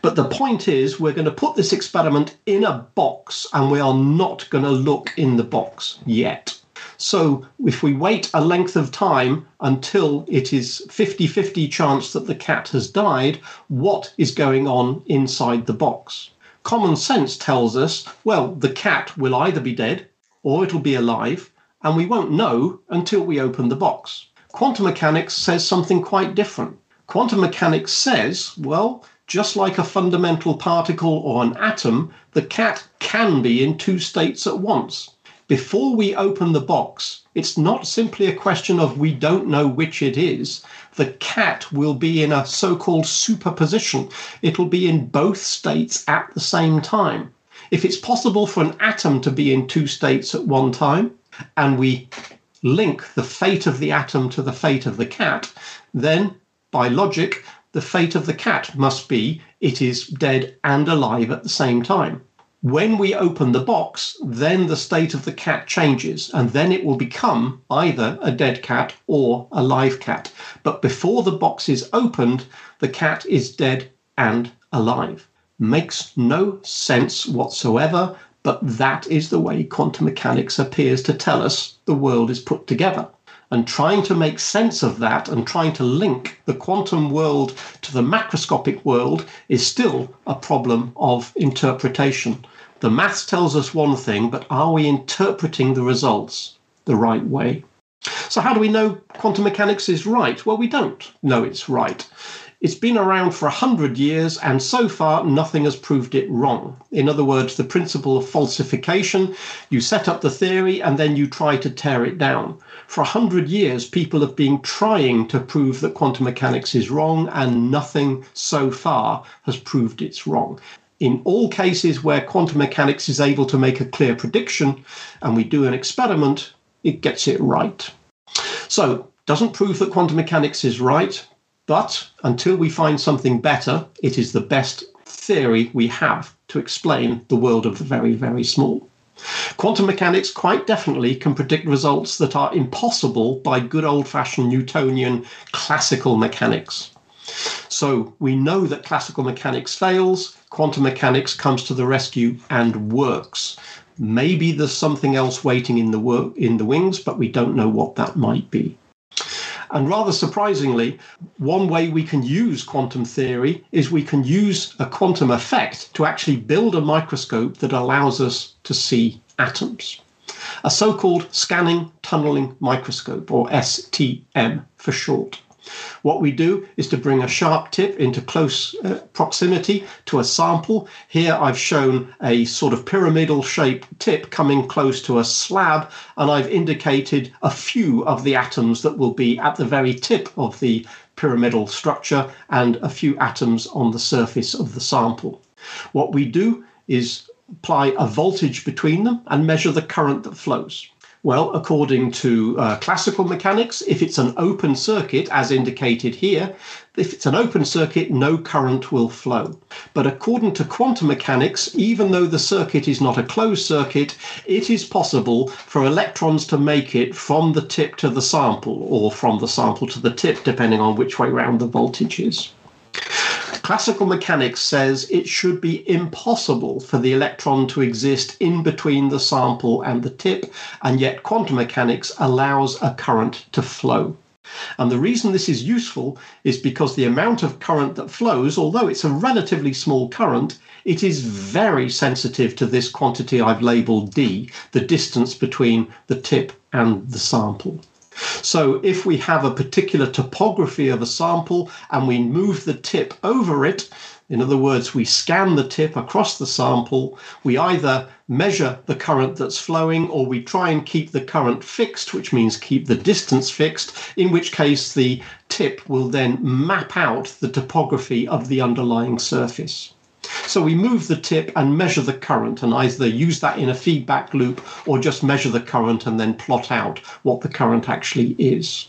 But the point is, we're going to put this experiment in a box and we are not going to look in the box yet. So if we wait a length of time until it is 50 50 chance that the cat has died, what is going on inside the box? Common sense tells us, well, the cat will either be dead or it'll be alive, and we won't know until we open the box. Quantum mechanics says something quite different. Quantum mechanics says, well, just like a fundamental particle or an atom, the cat can be in two states at once. Before we open the box, it's not simply a question of we don't know which it is. The cat will be in a so called superposition. It'll be in both states at the same time. If it's possible for an atom to be in two states at one time, and we link the fate of the atom to the fate of the cat, then by logic, the fate of the cat must be it is dead and alive at the same time. When we open the box, then the state of the cat changes, and then it will become either a dead cat or a live cat. But before the box is opened, the cat is dead and alive. Makes no sense whatsoever, but that is the way quantum mechanics appears to tell us the world is put together and trying to make sense of that and trying to link the quantum world to the macroscopic world is still a problem of interpretation. The maths tells us one thing, but are we interpreting the results the right way? So, how do we know quantum mechanics is right? Well, we don't know it's right. It's been around for a hundred years, and so far nothing has proved it wrong. In other words, the principle of falsification you set up the theory and then you try to tear it down. For a hundred years, people have been trying to prove that quantum mechanics is wrong, and nothing so far has proved it's wrong. In all cases where quantum mechanics is able to make a clear prediction and we do an experiment, it gets it right. So, doesn't prove that quantum mechanics is right, but until we find something better, it is the best theory we have to explain the world of the very, very small. Quantum mechanics quite definitely can predict results that are impossible by good old fashioned Newtonian classical mechanics. So we know that classical mechanics fails, quantum mechanics comes to the rescue and works. Maybe there's something else waiting in the in the wings, but we don't know what that might be. And rather surprisingly, one way we can use quantum theory is we can use a quantum effect to actually build a microscope that allows us to see atoms. A so called scanning tunneling microscope, or STM for short. What we do is to bring a sharp tip into close uh, proximity to a sample. Here I've shown a sort of pyramidal shaped tip coming close to a slab, and I've indicated a few of the atoms that will be at the very tip of the pyramidal structure and a few atoms on the surface of the sample. What we do is apply a voltage between them and measure the current that flows. Well, according to uh, classical mechanics, if it's an open circuit, as indicated here, if it's an open circuit, no current will flow. But according to quantum mechanics, even though the circuit is not a closed circuit, it is possible for electrons to make it from the tip to the sample, or from the sample to the tip, depending on which way round the voltage is. Classical mechanics says it should be impossible for the electron to exist in between the sample and the tip, and yet quantum mechanics allows a current to flow. And the reason this is useful is because the amount of current that flows, although it's a relatively small current, it is very sensitive to this quantity I've labeled d, the distance between the tip and the sample. So if we have a particular topography of a sample and we move the tip over it, in other words, we scan the tip across the sample, we either measure the current that's flowing or we try and keep the current fixed, which means keep the distance fixed, in which case the tip will then map out the topography of the underlying surface. So we move the tip and measure the current and either use that in a feedback loop or just measure the current and then plot out what the current actually is.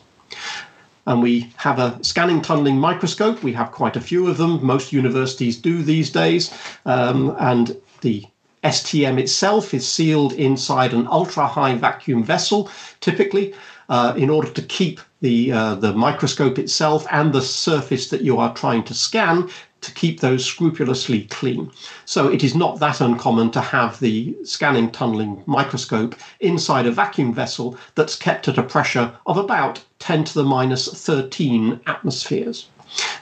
And we have a scanning tunneling microscope. We have quite a few of them. Most universities do these days. Um, and the STM itself is sealed inside an ultra high vacuum vessel, typically, uh, in order to keep the, uh, the microscope itself and the surface that you are trying to scan to keep those scrupulously clean. So it is not that uncommon to have the scanning tunneling microscope inside a vacuum vessel that's kept at a pressure of about 10 to the minus 13 atmospheres.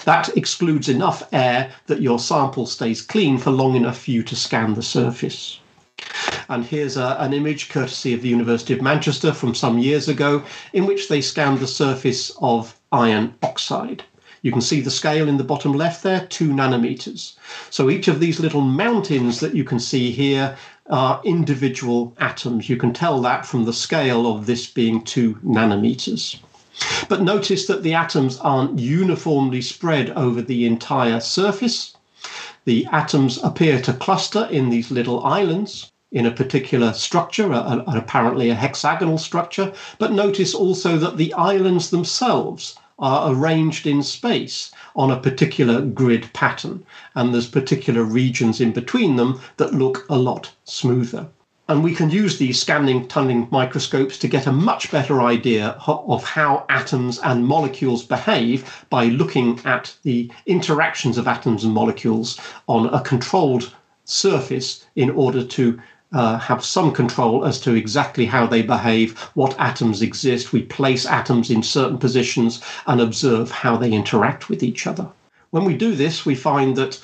That excludes enough air that your sample stays clean for long enough for you to scan the surface. And here's a, an image courtesy of the University of Manchester from some years ago in which they scanned the surface of iron oxide. You can see the scale in the bottom left there, two nanometers. So each of these little mountains that you can see here are individual atoms. You can tell that from the scale of this being two nanometers. But notice that the atoms aren't uniformly spread over the entire surface. The atoms appear to cluster in these little islands in a particular structure, a, a, apparently a hexagonal structure. But notice also that the islands themselves are arranged in space on a particular grid pattern, and there's particular regions in between them that look a lot smoother. And we can use these scanning tunneling microscopes to get a much better idea of how atoms and molecules behave by looking at the interactions of atoms and molecules on a controlled surface in order to uh, have some control as to exactly how they behave, what atoms exist. We place atoms in certain positions and observe how they interact with each other. When we do this, we find that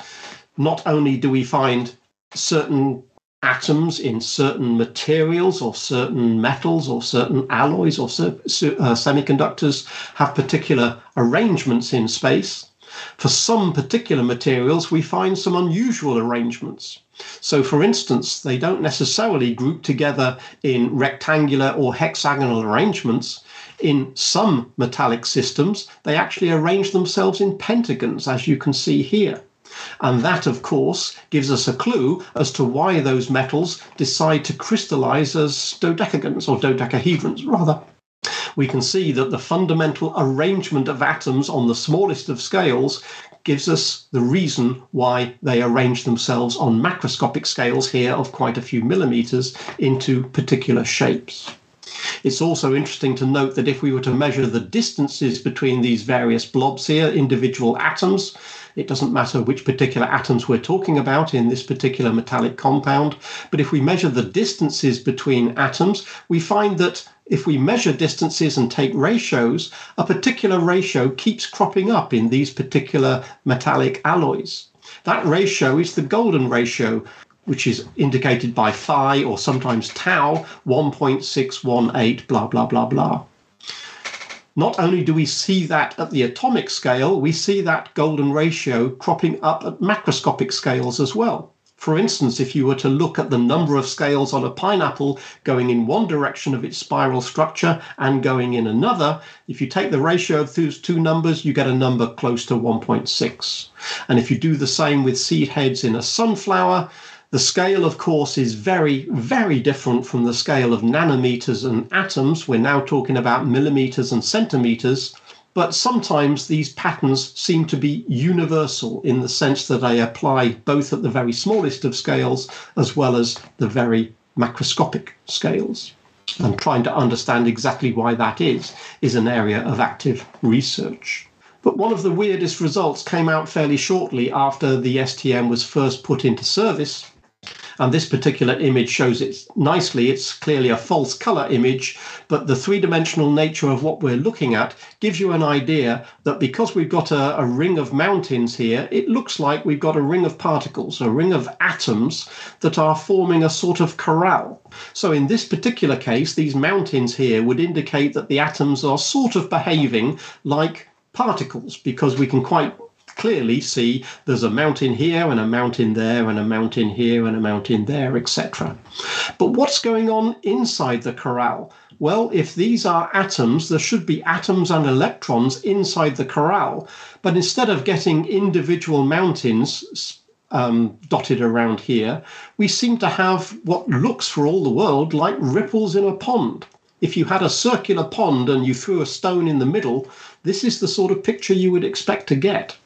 not only do we find certain atoms in certain materials or certain metals or certain alloys or uh, semiconductors have particular arrangements in space. For some particular materials, we find some unusual arrangements. So, for instance, they don't necessarily group together in rectangular or hexagonal arrangements. In some metallic systems, they actually arrange themselves in pentagons, as you can see here. And that, of course, gives us a clue as to why those metals decide to crystallize as dodecagons or dodecahedrons, rather we can see that the fundamental arrangement of atoms on the smallest of scales gives us the reason why they arrange themselves on macroscopic scales here of quite a few millimeters into particular shapes. It's also interesting to note that if we were to measure the distances between these various blobs here, individual atoms, it doesn't matter which particular atoms we're talking about in this particular metallic compound, but if we measure the distances between atoms, we find that if we measure distances and take ratios, a particular ratio keeps cropping up in these particular metallic alloys. That ratio is the golden ratio, which is indicated by phi or sometimes tau 1.618, blah, blah, blah, blah. Not only do we see that at the atomic scale, we see that golden ratio cropping up at macroscopic scales as well. For instance, if you were to look at the number of scales on a pineapple going in one direction of its spiral structure and going in another, if you take the ratio of those two numbers, you get a number close to 1.6. And if you do the same with seed heads in a sunflower, The scale, of course, is very, very different from the scale of nanometers and atoms. We're now talking about millimeters and centimeters. But sometimes these patterns seem to be universal in the sense that they apply both at the very smallest of scales as well as the very macroscopic scales. And trying to understand exactly why that is, is an area of active research. But one of the weirdest results came out fairly shortly after the STM was first put into service and this particular image shows it nicely. It's clearly a false color image, but the three dimensional nature of what we're looking at gives you an idea that because we've got a, a, ring of mountains here, it looks like we've got a ring of particles, a ring of atoms that are forming a sort of corral. So in this particular case, these mountains here would indicate that the atoms are sort of behaving like particles because we can quite clearly see there's a mountain here and a mountain there and a mountain here and a mountain there, etc. But what's going on inside the corral? Well, if these are atoms, there should be atoms and electrons inside the corral. But instead of getting individual mountains um, dotted around here, we seem to have what looks for all the world like ripples in a pond. If you had a circular pond and you threw a stone in the middle, this is the sort of picture you would expect to get.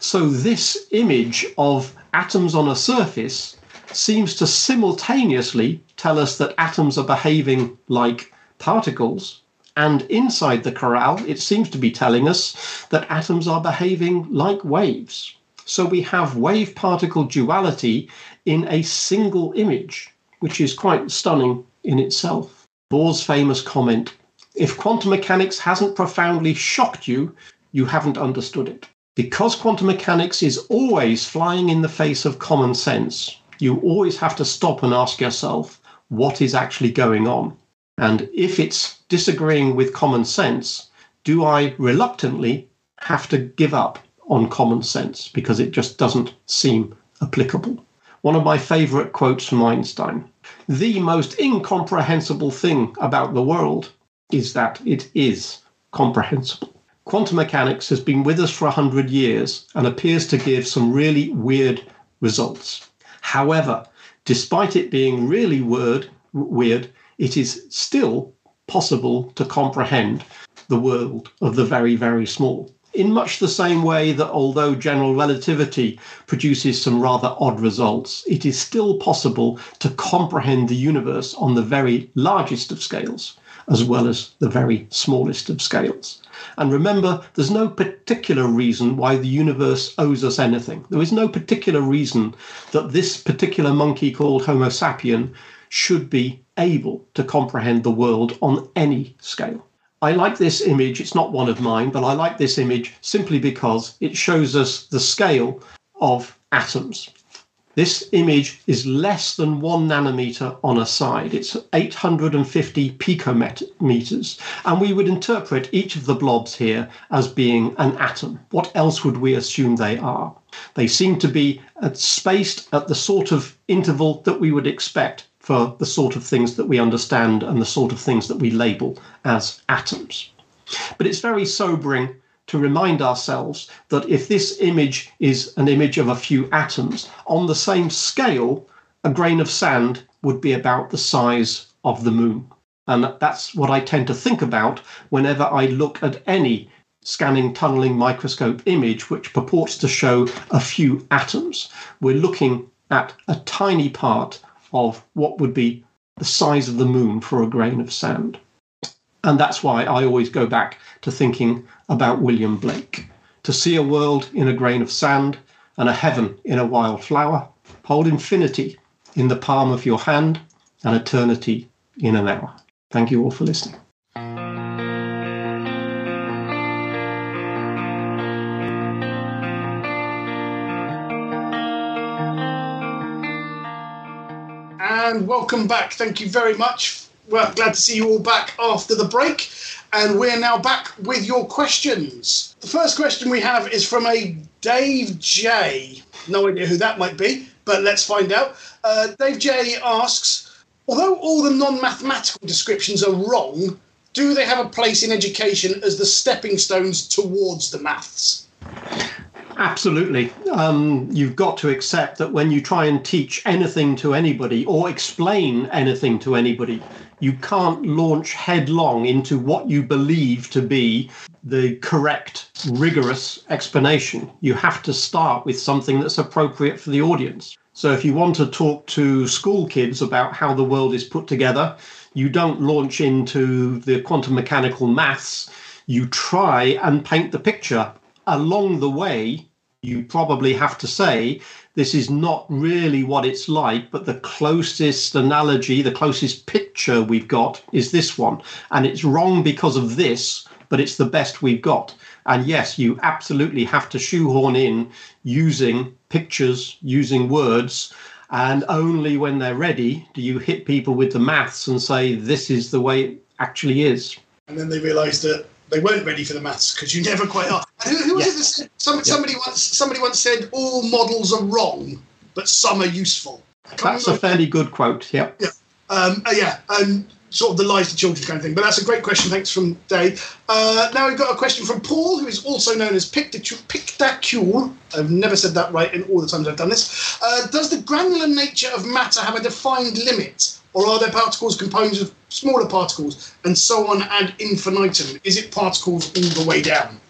So this image of atoms on a surface seems to simultaneously tell us that atoms are behaving like particles. And inside the corral, it seems to be telling us that atoms are behaving like waves. So we have wave particle duality in a single image, which is quite stunning in itself. Bohr's famous comment if quantum mechanics hasn't profoundly shocked you, you haven't understood it. Because quantum mechanics is always flying in the face of common sense, you always have to stop and ask yourself what is actually going on. And if it's disagreeing with common sense, do I reluctantly have to give up on common sense because it just doesn't seem applicable? One of my favorite quotes from Einstein The most incomprehensible thing about the world is that it is comprehensible. Quantum mechanics has been with us for 100 years and appears to give some really weird results. However, despite it being really weird, weird, it is still possible to comprehend the world of the very, very small. In much the same way that although general relativity produces some rather odd results, it is still possible to comprehend the universe on the very largest of scales, as well as the very smallest of scales. And remember, there's no particular reason why the universe owes us anything. There is no particular reason that this particular monkey called Homo sapien should be able to comprehend the world on any scale. I like this image. It's not one of mine, but I like this image simply because it shows us the scale of atoms. This image is less than one nanometer on a side. It's 850 picometers. And we would interpret each of the blobs here as being an atom. What else would we assume they are? They seem to be uh, spaced at the sort of interval that we would expect for the sort of things that we understand and the sort of things that we label as atoms. But it's very sobering to remind ourselves that if this image is an image of a few atoms, on the same scale, a grain of sand would be about the size of the moon. And that's what I tend to think about whenever I look at any scanning tunneling microscope image which purports to show a few atoms. We're looking at a tiny part of what would be the size of the moon for a grain of sand. And that's why I always go back to thinking about William Blake. To see a world in a grain of sand and a heaven in a wild flower, hold infinity in the palm of your hand and eternity in an hour. Thank you all for listening. And welcome back. Thank you very much well, glad to see you all back after the break. And we're now back with your questions. The first question we have is from a Dave J. No idea who that might be, but let's find out. Uh, Dave J asks Although all the non mathematical descriptions are wrong, do they have a place in education as the stepping stones towards the maths? Absolutely. Um, you've got to accept that when you try and teach anything to anybody or explain anything to anybody, you can't launch headlong into what you believe to be the correct, rigorous explanation. You have to start with something that's appropriate for the audience. So if you want to talk to school kids about how the world is put together, you don't launch into the quantum mechanical maths. You try and paint the picture along the way, you probably have to say this is not really what it's like, but the closest analogy, the closest picture we've got is this one. And it's wrong because of this, but it's the best we've got. And yes, you absolutely have to shoehorn in using pictures, using words. And only when they're ready do you hit people with the maths and say, this is the way it actually is. And then they realise that they weren't ready for the maths because you never quite are. who, who was yes. it? Some, somebody once somebody once said all models are wrong, but some are useful. That's a fairly good quote. Yeah. Yeah. Um, uh, yeah. And sort of the lies to children kind of thing. But that's a great question. Thanks from Dave. Uh, now we've got a question from Paul, who is also known as Pictacule. I've never said that right in all the times I've done this. Uh, does the granular nature of matter have a defined limit? Or are there particles composed of smaller particles and so on ad infinitum? Is it particles all the way down?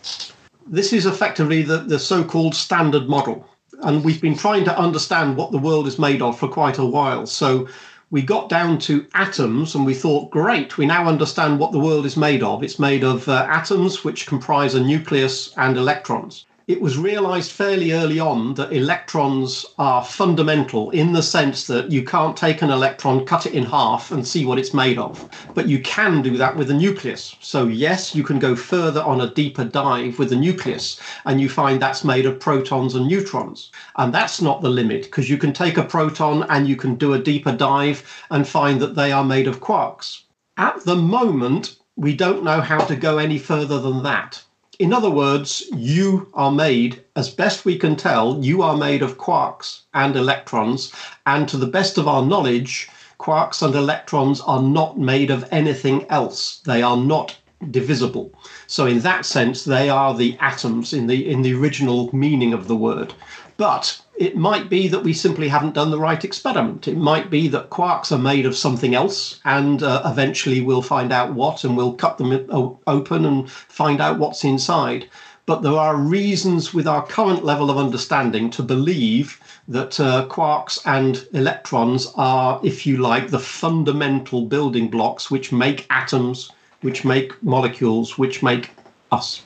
This is effectively the, the so called standard model. And we've been trying to understand what the world is made of for quite a while. So we got down to atoms and we thought, great, we now understand what the world is made of. It's made of uh, atoms which comprise a nucleus and electrons it was realized fairly early on that electrons are fundamental in the sense that you can't take an electron, cut it in half, and see what it's made of. But you can do that with a nucleus. So, yes, you can go further on a deeper dive with a nucleus, and you find that's made of protons and neutrons. And that's not the limit, because you can take a proton and you can do a deeper dive and find that they are made of quarks. At the moment, we don't know how to go any further than that in other words, you are made, as best we can tell, you are made of quarks and electrons. And to the best of our knowledge, quarks and electrons are not made of anything else. They are not divisible. So in that sense, they are the atoms in the in the original meaning of the word. But it might be that we simply haven't done the right experiment. It might be that quarks are made of something else, and uh, eventually we'll find out what, and we'll cut them open and find out what's inside. But there are reasons with our current level of understanding to believe that uh, quarks and electrons are, if you like, the fundamental building blocks which make atoms, which make molecules, which make us.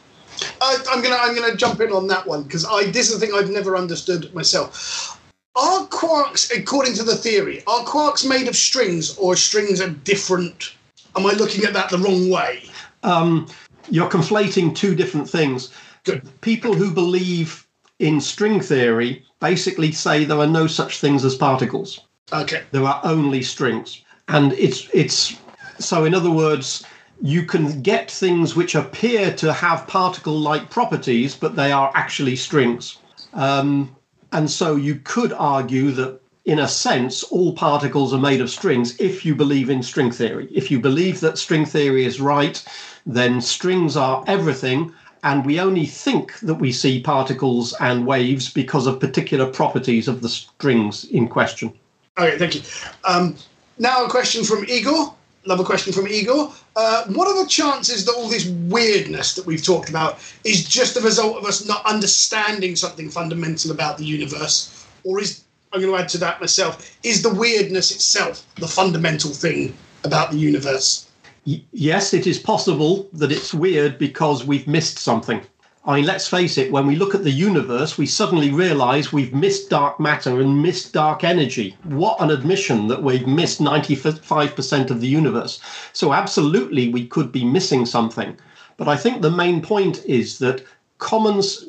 I, am gonna I'm gonna jump in on that one because I this is the thing I've never understood myself. Are quarks, according to the theory, are quarks made of strings or strings are different? Am I looking at that the wrong way? Um, you're conflating two different things. Good. People who believe in string theory basically say there are no such things as particles. Okay. There are only strings, and it's it's so. In other words, you can get things which appear to have particle like properties, but they are actually strings. Um, and so you could argue that, in a sense, all particles are made of strings if you believe in string theory. If you believe that string theory is right, then strings are everything. And we only think that we see particles and waves because of particular properties of the strings in question. Okay, thank you. Um, now, a question from Igor. Love a question from Igor. Uh, what are the chances that all this weirdness that we've talked about is just the result of us not understanding something fundamental about the universe? Or is, I'm going to add to that myself, is the weirdness itself the fundamental thing about the universe? Y- yes, it is possible that it's weird because we've missed something. I mean, let's face it, when we look at the universe, we suddenly realize we've missed dark matter and missed dark energy. What an admission that we've missed 95% of the universe. So, absolutely, we could be missing something. But I think the main point is that commons,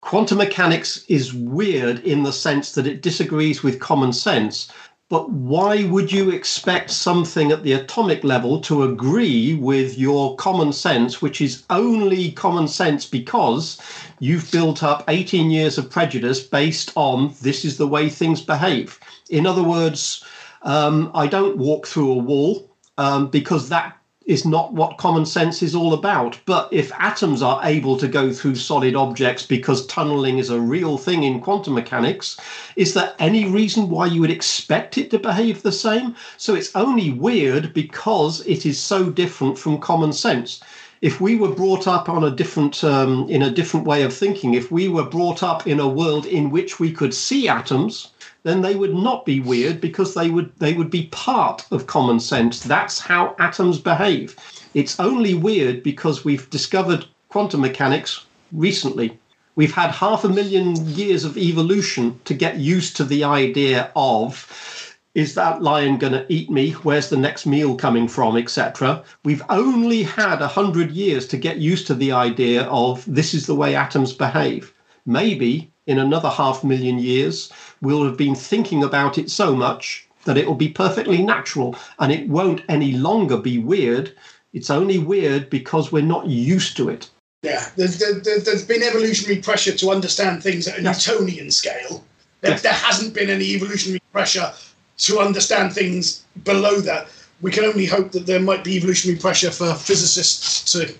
quantum mechanics is weird in the sense that it disagrees with common sense but why would you expect something at the atomic level to agree with your common sense, which is only common sense because you've built up 18 years of prejudice based on this is the way things behave? In other words, um, I don't walk through a wall um, because that is not what common sense is all about. But if atoms are able to go through solid objects because tunneling is a real thing in quantum mechanics, is there any reason why you would expect it to behave the same? So it's only weird because it is so different from common sense. If we were brought up on a different, um, in a different way of thinking, if we were brought up in a world in which we could see atoms, then they would not be weird because they would they would be part of common sense. That's how atoms behave. It's only weird because we've discovered quantum mechanics recently. We've had half a million years of evolution to get used to the idea of is that lion going to eat me? Where's the next meal coming from, etc. We've only had a hundred years to get used to the idea of this is the way atoms behave. Maybe in another half million years, we'll have been thinking about it so much that it will be perfectly natural and it won't any longer be weird. It's only weird because we're not used to it. Yeah, there's, there, has been evolutionary pressure to understand things at a yes. Newtonian scale. There, yes. there hasn't been any evolutionary pressure to understand things below that. We can only hope that there might be evolutionary pressure for physicists to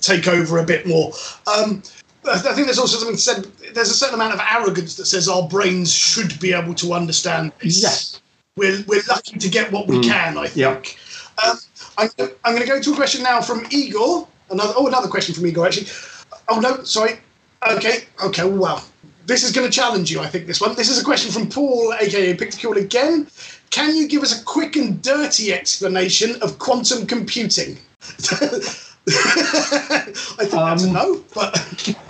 take over a bit more. Um, I think there's also something said. There's a certain amount of arrogance that says our brains should be able to understand this. Yes. We're, we're lucky to get what we mm. can, I think. Yep. Um, I'm, I'm going to go to a question now from Igor. Another, oh, another question from Igor, actually. Oh, no, sorry. Okay, okay, well, this is going to challenge you, I think, this one. This is a question from Paul, aka Picticule again. Can you give us a quick and dirty explanation of quantum computing? I think um, that's a um, no, but.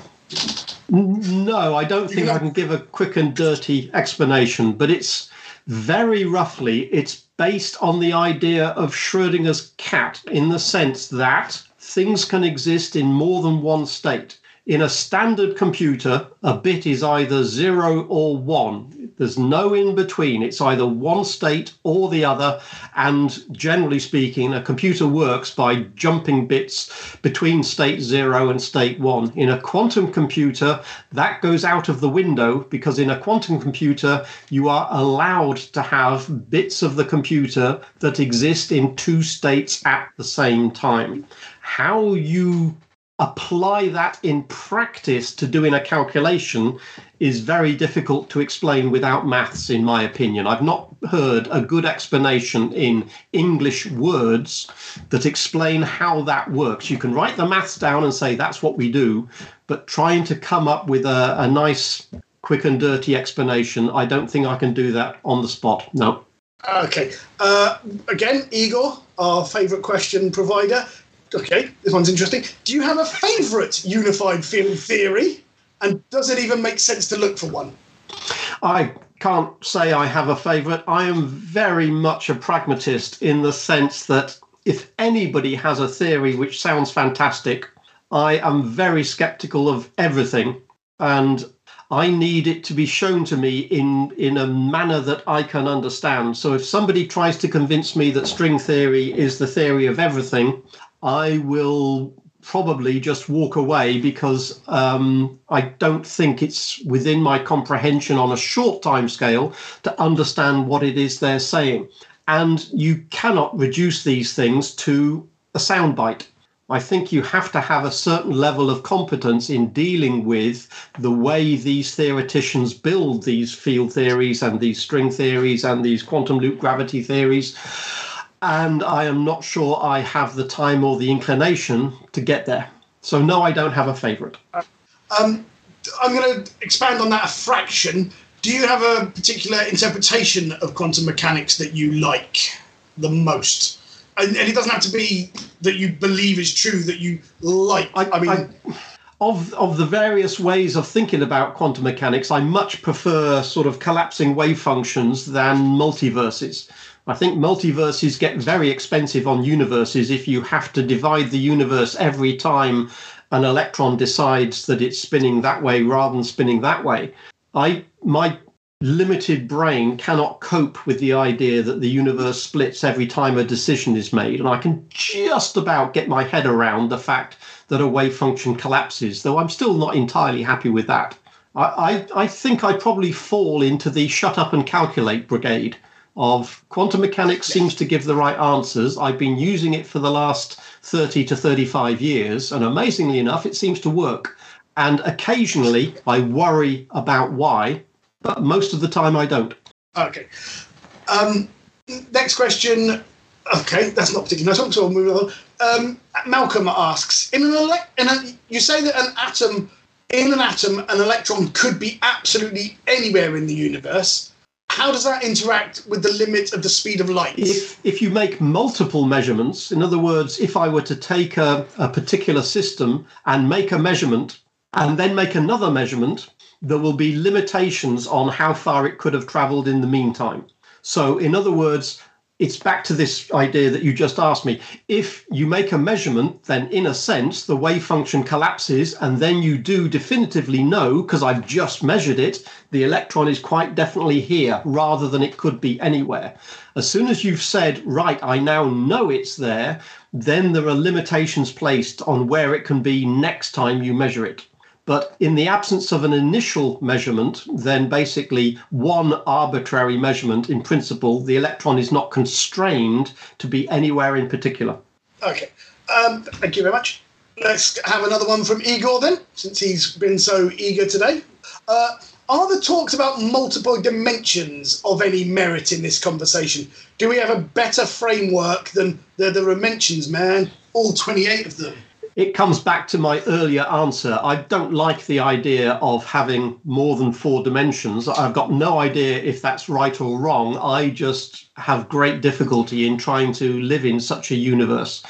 No, I don't think I can give a quick and dirty explanation, but it's very roughly, it's based on the idea of Schrodinger's cat in the sense that things can exist in more than one state. In a standard computer, a bit is either zero or one. There's no in between. It's either one state or the other. And generally speaking, a computer works by jumping bits between state zero and state one. In a quantum computer, that goes out of the window because in a quantum computer, you are allowed to have bits of the computer that exist in two states at the same time. How you apply that in practice to doing a calculation is very difficult to explain without maths, in my opinion. I've not heard a good explanation in English words that explain how that works. You can write the maths down and say that's what we do, but trying to come up with a, a nice, quick and dirty explanation, I don't think I can do that on the spot. No. Okay. Uh, again, Igor, our favourite question provider okay, this one's interesting. Do you have a favourite unified field theory? And does it even make sense to look for one? I can't say I have a favourite. I am very much a pragmatist in the sense that if anybody has a theory which sounds fantastic, I am very skeptical of everything. And I need it to be shown to me in, in a manner that I can understand. So if somebody tries to convince me that string theory is the theory of everything, I will probably just walk away because um, I don't think it's within my comprehension on a short time scale to understand what it is they're saying. And you cannot reduce these things to a soundbite. I think you have to have a certain level of competence in dealing with the way these theoreticians build these field theories and these string theories and these quantum loop gravity theories and I am not sure I have the time or the inclination to get there. So, no, I don't have a favourite. Um, I'm going to expand on that a fraction. Do you have a particular interpretation of quantum mechanics that you like the most? And, and it doesn't have to be that you believe is true, that you like. I, I mean. I, of of the various ways of thinking about quantum mechanics, I much prefer sort of collapsing wave functions than multiverses. I think multiverses get very expensive on universes if you have to divide the universe every time an electron decides that it's spinning that way rather than spinning that way. I my limited brain cannot cope with the idea that the universe splits every time a decision is made, and I can just about get my head around the fact that a wave function collapses, though I'm still not entirely happy with that. I, I, I think I probably fall into the shut up and calculate brigade. of quantum mechanics seems to give the right answers. I've been using it for the last 30 to 35 years, and amazingly enough, it seems to work. And occasionally I worry about why, but most of the time I don't. Okay. Um, next question. Okay, that's not particularly nice so we'll move on. Um, Malcolm asks, in an ele- in a, you say that an atom, in an atom, an electron could be absolutely anywhere in the universe. How does that interact with the limit of the speed of light? If, if you make multiple measurements, in other words, if I were to take a, a particular system and make a measurement and then make another measurement, there will be limitations on how far it could have traveled in the meantime. So, in other words, it's back to this idea that you just asked me. If you make a measurement, then in a sense, the wave function collapses, and then you do definitively know, because I've just measured it, the electron is quite definitely here rather than it could be anywhere. As soon as you've said, right, I now know it's there, then there are limitations placed on where it can be next time you measure it. But in the absence of an initial measurement, then basically one arbitrary measurement in principle, the electron is not constrained to be anywhere in particular. Okay. Um, thank you very much. Let's have another one from Igor then, since he's been so eager today. Uh, are the talks about multiple dimensions of any merit in this conversation? Do we have a better framework than the, the dimensions, man? All 28 of them it comes back to my earlier answer. I don't like the idea of having more than four dimensions. I've got no idea if that's right or wrong. I just have great difficulty in trying to live in such a universe.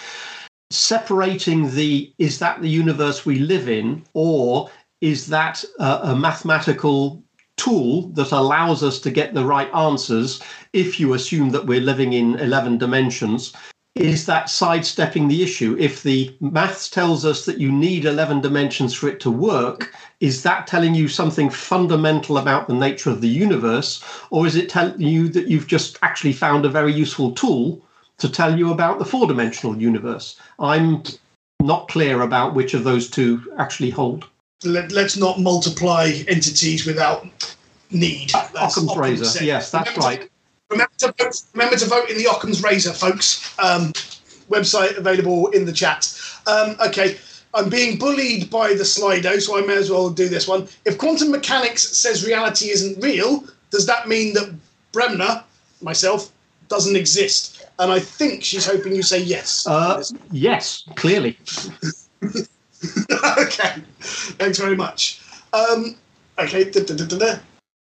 Separating the is that the universe we live in, or is that a, a mathematical tool that allows us to get the right answers if you assume that we're living in 11 dimensions is that sidestepping the issue? If the maths tells us that you need 11 dimensions for it to work, is that telling you something fundamental about the nature of the universe? Or is it telling you that you've just actually found a very useful tool to tell you about the four dimensional universe? I'm not clear about which of those two actually hold. Let, us not multiply entities without need. That's Occam's razor. Yes, that's right. Remember to vote, remember to vote in the Occam's Razor, folks. Um, website available in the chat. Um, okay, I'm being bullied by the Slido, so I may as well do this one. If quantum mechanics says reality isn't real, does that mean that Bremner, myself, doesn't exist? And I think she's hoping you say yes. Uh, yes, clearly. okay, thanks very much. Um, okay,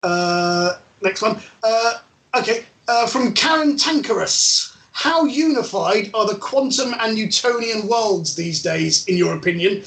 uh, next one. Uh, okay, uh, from Karen Tankerus. How unified are the quantum and Newtonian worlds these days, in your opinion?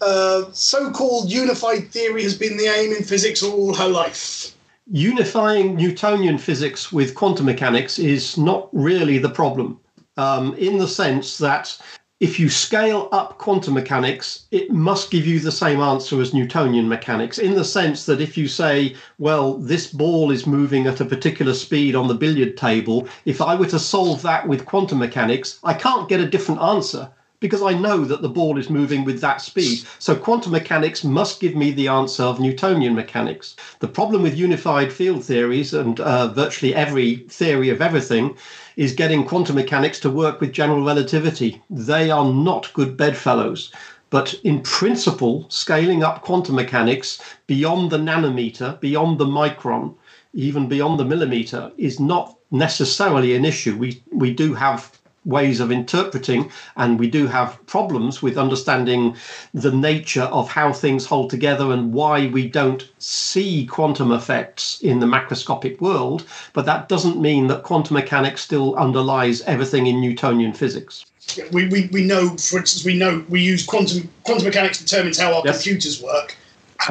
Uh, so called unified theory has been the aim in physics all her life. Unifying Newtonian physics with quantum mechanics is not really the problem, um, in the sense that if you scale up quantum mechanics, it must give you the same answer as Newtonian mechanics, in the sense that if you say, well, this ball is moving at a particular speed on the billiard table, if I were to solve that with quantum mechanics, I can't get a different answer because I know that the ball is moving with that speed. So quantum mechanics must give me the answer of Newtonian mechanics. The problem with unified field theories and uh, virtually every theory of everything is getting quantum mechanics to work with general relativity. They are not good bedfellows. But in principle, scaling up quantum mechanics beyond the nanometer, beyond the micron, even beyond the millimeter, is not necessarily an issue. We we do have ways of interpreting, and we do have problems with understanding the nature of how things hold together and why we don't see quantum effects in the macroscopic world. But that doesn't mean that quantum mechanics still underlies everything in Newtonian physics. We, we, we know, for instance, we know we use quantum quantum mechanics determines how our yes. computers work.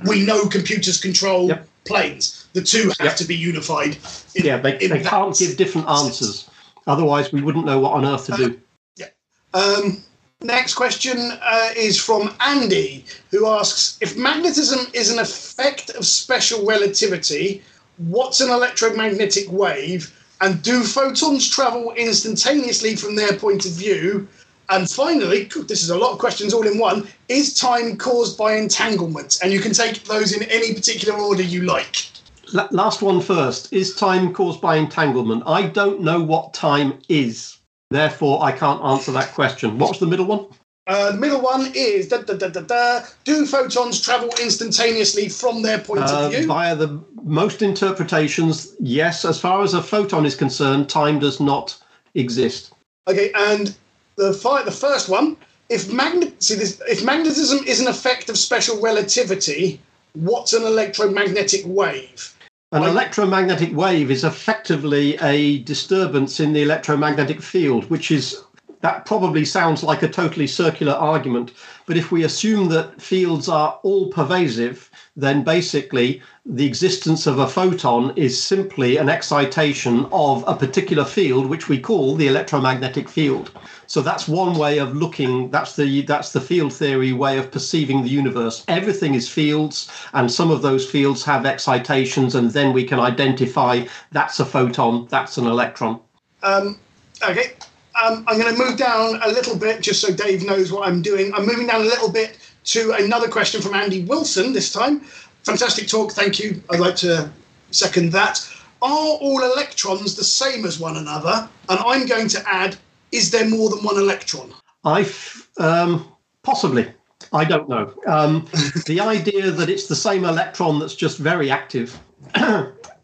We know computers control yep. planes. The two have yep. to be unified. In, yeah, they, they can't give different answers. Otherwise, we wouldn't know what on earth to do. Yeah. Um, next question uh, is from Andy, who asks If magnetism is an effect of special relativity, what's an electromagnetic wave? And do photons travel instantaneously from their point of view? And finally, this is a lot of questions all in one. Is time caused by entanglement? And you can take those in any particular order you like. La- last one first. Is time caused by entanglement? I don't know what time is. Therefore, I can't answer that question. What's the middle one? Uh, the middle one is da, da, da, da, da. do photons travel instantaneously from their point Uh, of view? via the most interpretations, yes. As far as a photon is concerned, time does not exist. Okay, and the fi- the first one, if magnet see this, if magnetism is an effect of special relativity, what's an electromagnetic wave? An electromagnetic wave is effectively a disturbance in the electromagnetic field, which is that probably sounds like a totally circular argument. But if we assume that fields are all pervasive, then basically the existence of a photon is simply an excitation of a particular field, which we call the electromagnetic field. So that's one way of looking. That's the that's the field theory way of perceiving the universe. Everything is fields, and some of those fields have excitations, and then we can identify that's a photon, that's an electron. Um, okay, um, I'm going to move down a little bit just so Dave knows what I'm doing. I'm moving down a little bit to another question from Andy Wilson this time. Fantastic talk, thank you. I'd like to second that. Are all electrons the same as one another? And I'm going to add, is there more than one electron? I f- um, possibly. I don't know. Um, the idea that it's the same electron that's just very active.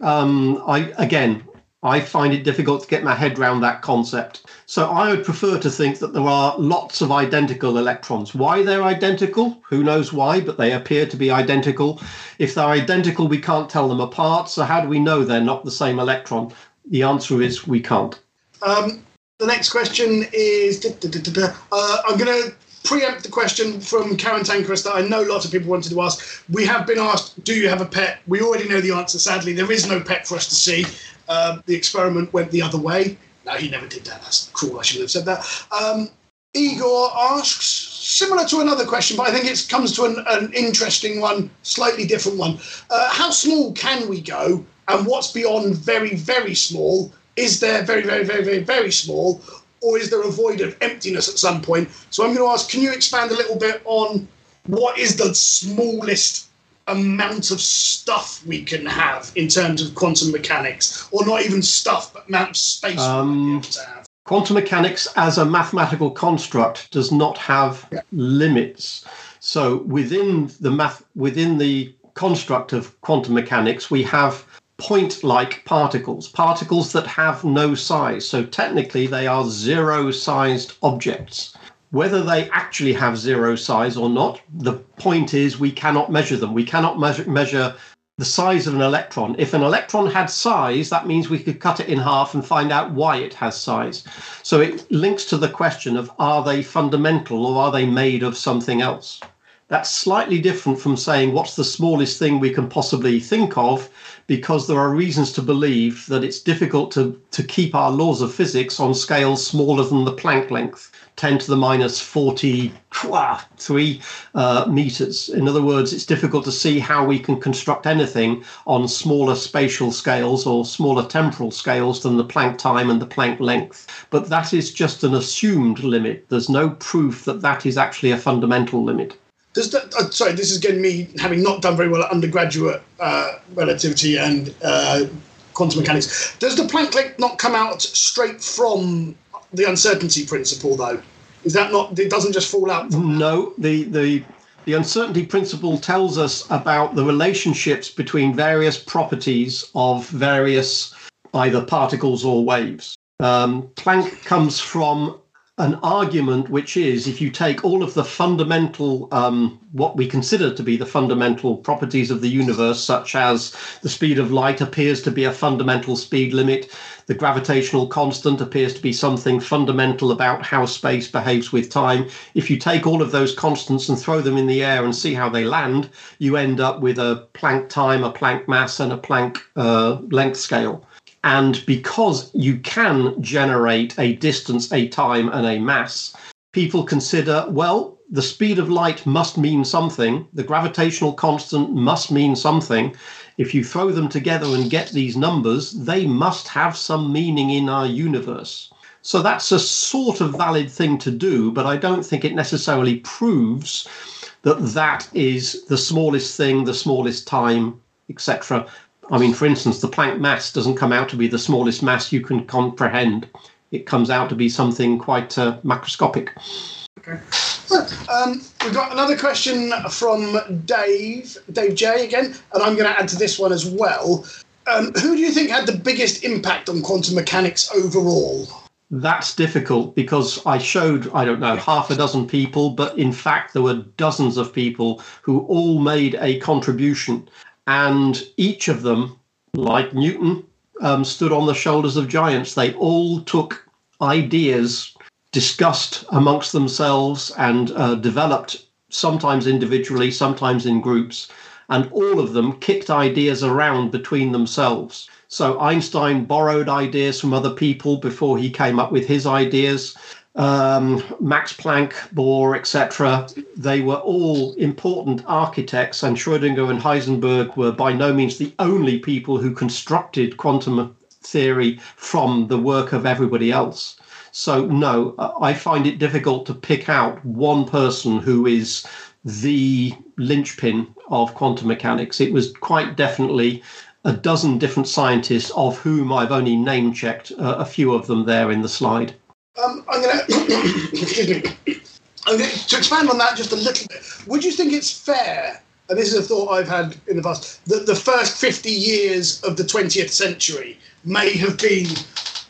um, I again, I find it difficult to get my head around that concept. So I would prefer to think that there are lots of identical electrons. Why they're identical? Who knows why? But they appear to be identical. If they're identical, we can't tell them apart. So how do we know they're not the same electron? The answer is we can't. Um, the next question is. Uh, I'm going to preempt the question from Karen Tankerus that I know lots of people wanted to ask. We have been asked, do you have a pet? We already know the answer, sadly. There is no pet for us to see. Um, the experiment went the other way. No, he never did that. That's cruel. I shouldn't have said that. Um, Igor asks, similar to another question, but I think it comes to an, an interesting one, slightly different one. Uh, how small can we go, and what's beyond very, very small? Is there very, very, very, very, very small, or is there a void of emptiness at some point? So I'm going to ask, can you expand a little bit on what is the smallest amount of stuff we can have in terms of quantum mechanics, or not even stuff, but amount of space Um, quantum mechanics as a mathematical construct does not have Yeah. limits. So within the math within the construct of quantum mechanics we have point like particles particles that have no size. So technically they are zero sized objects whether they actually have zero size or not the point is we cannot measure them we cannot measure, measure the size of an electron. If an electron had size, that means we could cut it in half and find out why it has size. So it links to the question of are they fundamental or are they made of something else? That's slightly different from saying what's the smallest thing we can possibly think of, because there are reasons to believe that it's difficult to, to keep our laws of physics on scales smaller than the Planck length. 10 to the minus 43 uh, meters. In other words, it's difficult to see how we can construct anything on smaller spatial scales or smaller temporal scales than the Planck time and the Planck length. But that is just an assumed limit. There's no proof that that is actually a fundamental limit. That, uh, sorry, this is getting me having not done very well at undergraduate uh, relativity and uh, quantum mechanics. Does the Planck length not come out straight from the uncertainty principle, though? Is that not? It doesn't just fall out. No, the the the uncertainty principle tells us about the relationships between various properties of various either particles or waves. Um, Planck comes from an argument which is if you take all of the fundamental, um, what we consider to be the fundamental properties of the universe, such as the speed of light appears to be a fundamental speed limit, the gravitational constant appears to be something fundamental about how space behaves with time. If you take all of those constants and throw them in the air and see how they land, you end up with a Planck time, a Planck mass, and a Planck uh, length scale. And because you can generate a distance, a time, and a mass, people consider, well, the speed of light must mean something, the gravitational constant must mean something. If you throw them together and get these numbers, they must have some meaning in our universe. So that's a sort of valid thing to do, but I don't think it necessarily proves that that is the smallest thing, the smallest time, etc. I mean, for instance, the Planck mass doesn't come out to be the smallest mass you can comprehend. It comes out to be something quite uh, macroscopic. Okay. Um, we've got another question from Dave, Dave J again, and I'm going to add to this one as well. Um, who do you think had the biggest impact on quantum mechanics overall? That's difficult because I showed, I don't know, half a dozen people, but in fact, there were dozens of people who all made a contribution. And each of them, like Newton, um, stood on the shoulders of giants. They all took ideas discussed amongst themselves and uh, developed sometimes individually, sometimes in groups, and all of them kicked ideas around between themselves. So Einstein borrowed ideas from other people before he came up with his ideas. Um, Max Planck, Bohr, etc. They were all important architects, and Schrödinger and Heisenberg were by no means the only people who constructed quantum theory from the work of everybody else. So, no, I find it difficult to pick out one person who is the linchpin of quantum mechanics. It was quite definitely a dozen different scientists, of whom I've only name checked uh, a few of them there in the slide. Um, I'm going to expand on that just a little bit. Would you think it's fair? And this is a thought I've had in the past that the first 50 years of the 20th century may have been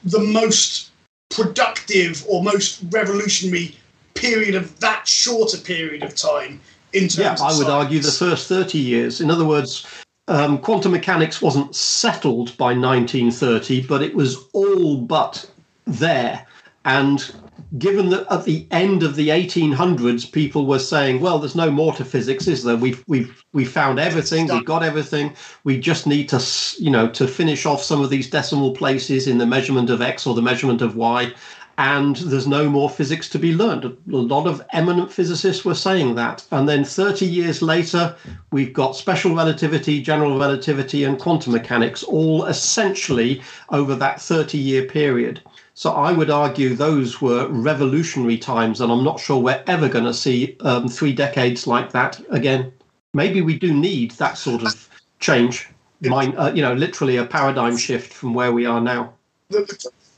the most productive or most revolutionary period of that shorter period of time in terms yeah, I would science. argue the first 30 years. In other words, um, quantum mechanics wasn't settled by 1930, but it was all but there. And given that at the end of the 1800s, people were saying, "Well, there's no more to physics, is there? We've we've we found everything. We've got everything. We just need to, you know, to finish off some of these decimal places in the measurement of x or the measurement of y." and there's no more physics to be learned. A lot of eminent physicists were saying that. And then 30 years later, we've got special relativity, general relativity, and quantum mechanics, all essentially over that 30 year period. So I would argue those were revolutionary times, and I'm not sure we're ever going to see um, three decades like that again. Maybe we do need that sort of change, Mind, uh, you know, literally a paradigm shift from where we are now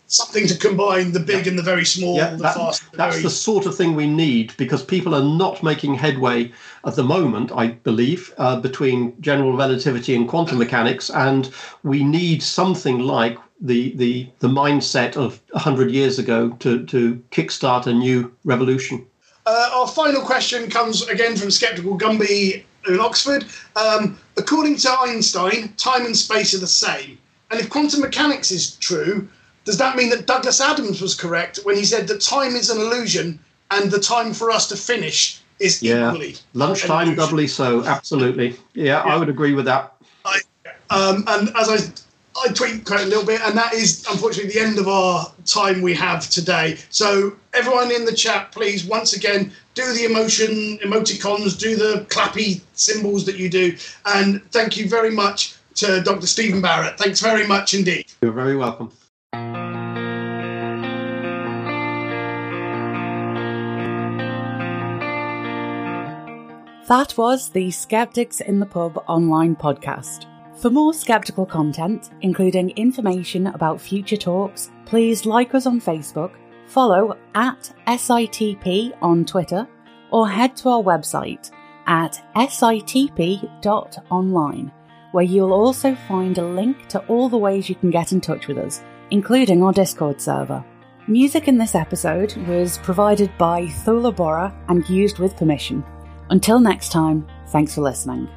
something to combine the big and the very small, yeah, the that, fast. The that's very... the sort of thing we need because people are not making headway at the moment, I believe, uh, between general relativity and quantum mechanics, and we need something like the the the mindset of hundred years ago to to kickstart a new revolution. Uh, our final question comes again from Skeptical Gumby in Oxford. Um, according to Einstein, time and space are the same. And if quantum mechanics is true, does that mean that Douglas Adams was correct when he said that time is an illusion and the time for us to finish is yeah. equally lunchtime doubly so absolutely yeah, yeah, i would agree with that I, um, and as i i tweet quite a little bit and that is unfortunately the end of our time we have today. So everyone in the chat please once again do the emotion emoticons do the clappy symbols that you do. And thank you very much to dr stephen barrett. Thanks very much indeed. You're very welcome. That was the Skeptics in the Pub online podcast. For more skeptical content, including information about future talks, please like us on Facebook, follow at SITP on Twitter, or head to our website at sitp.online, where you'll also find a link to all the ways you can get in touch with us, including our Discord server. Music in this episode was provided by Thula Borah and used with permission. Until next time, thanks for listening.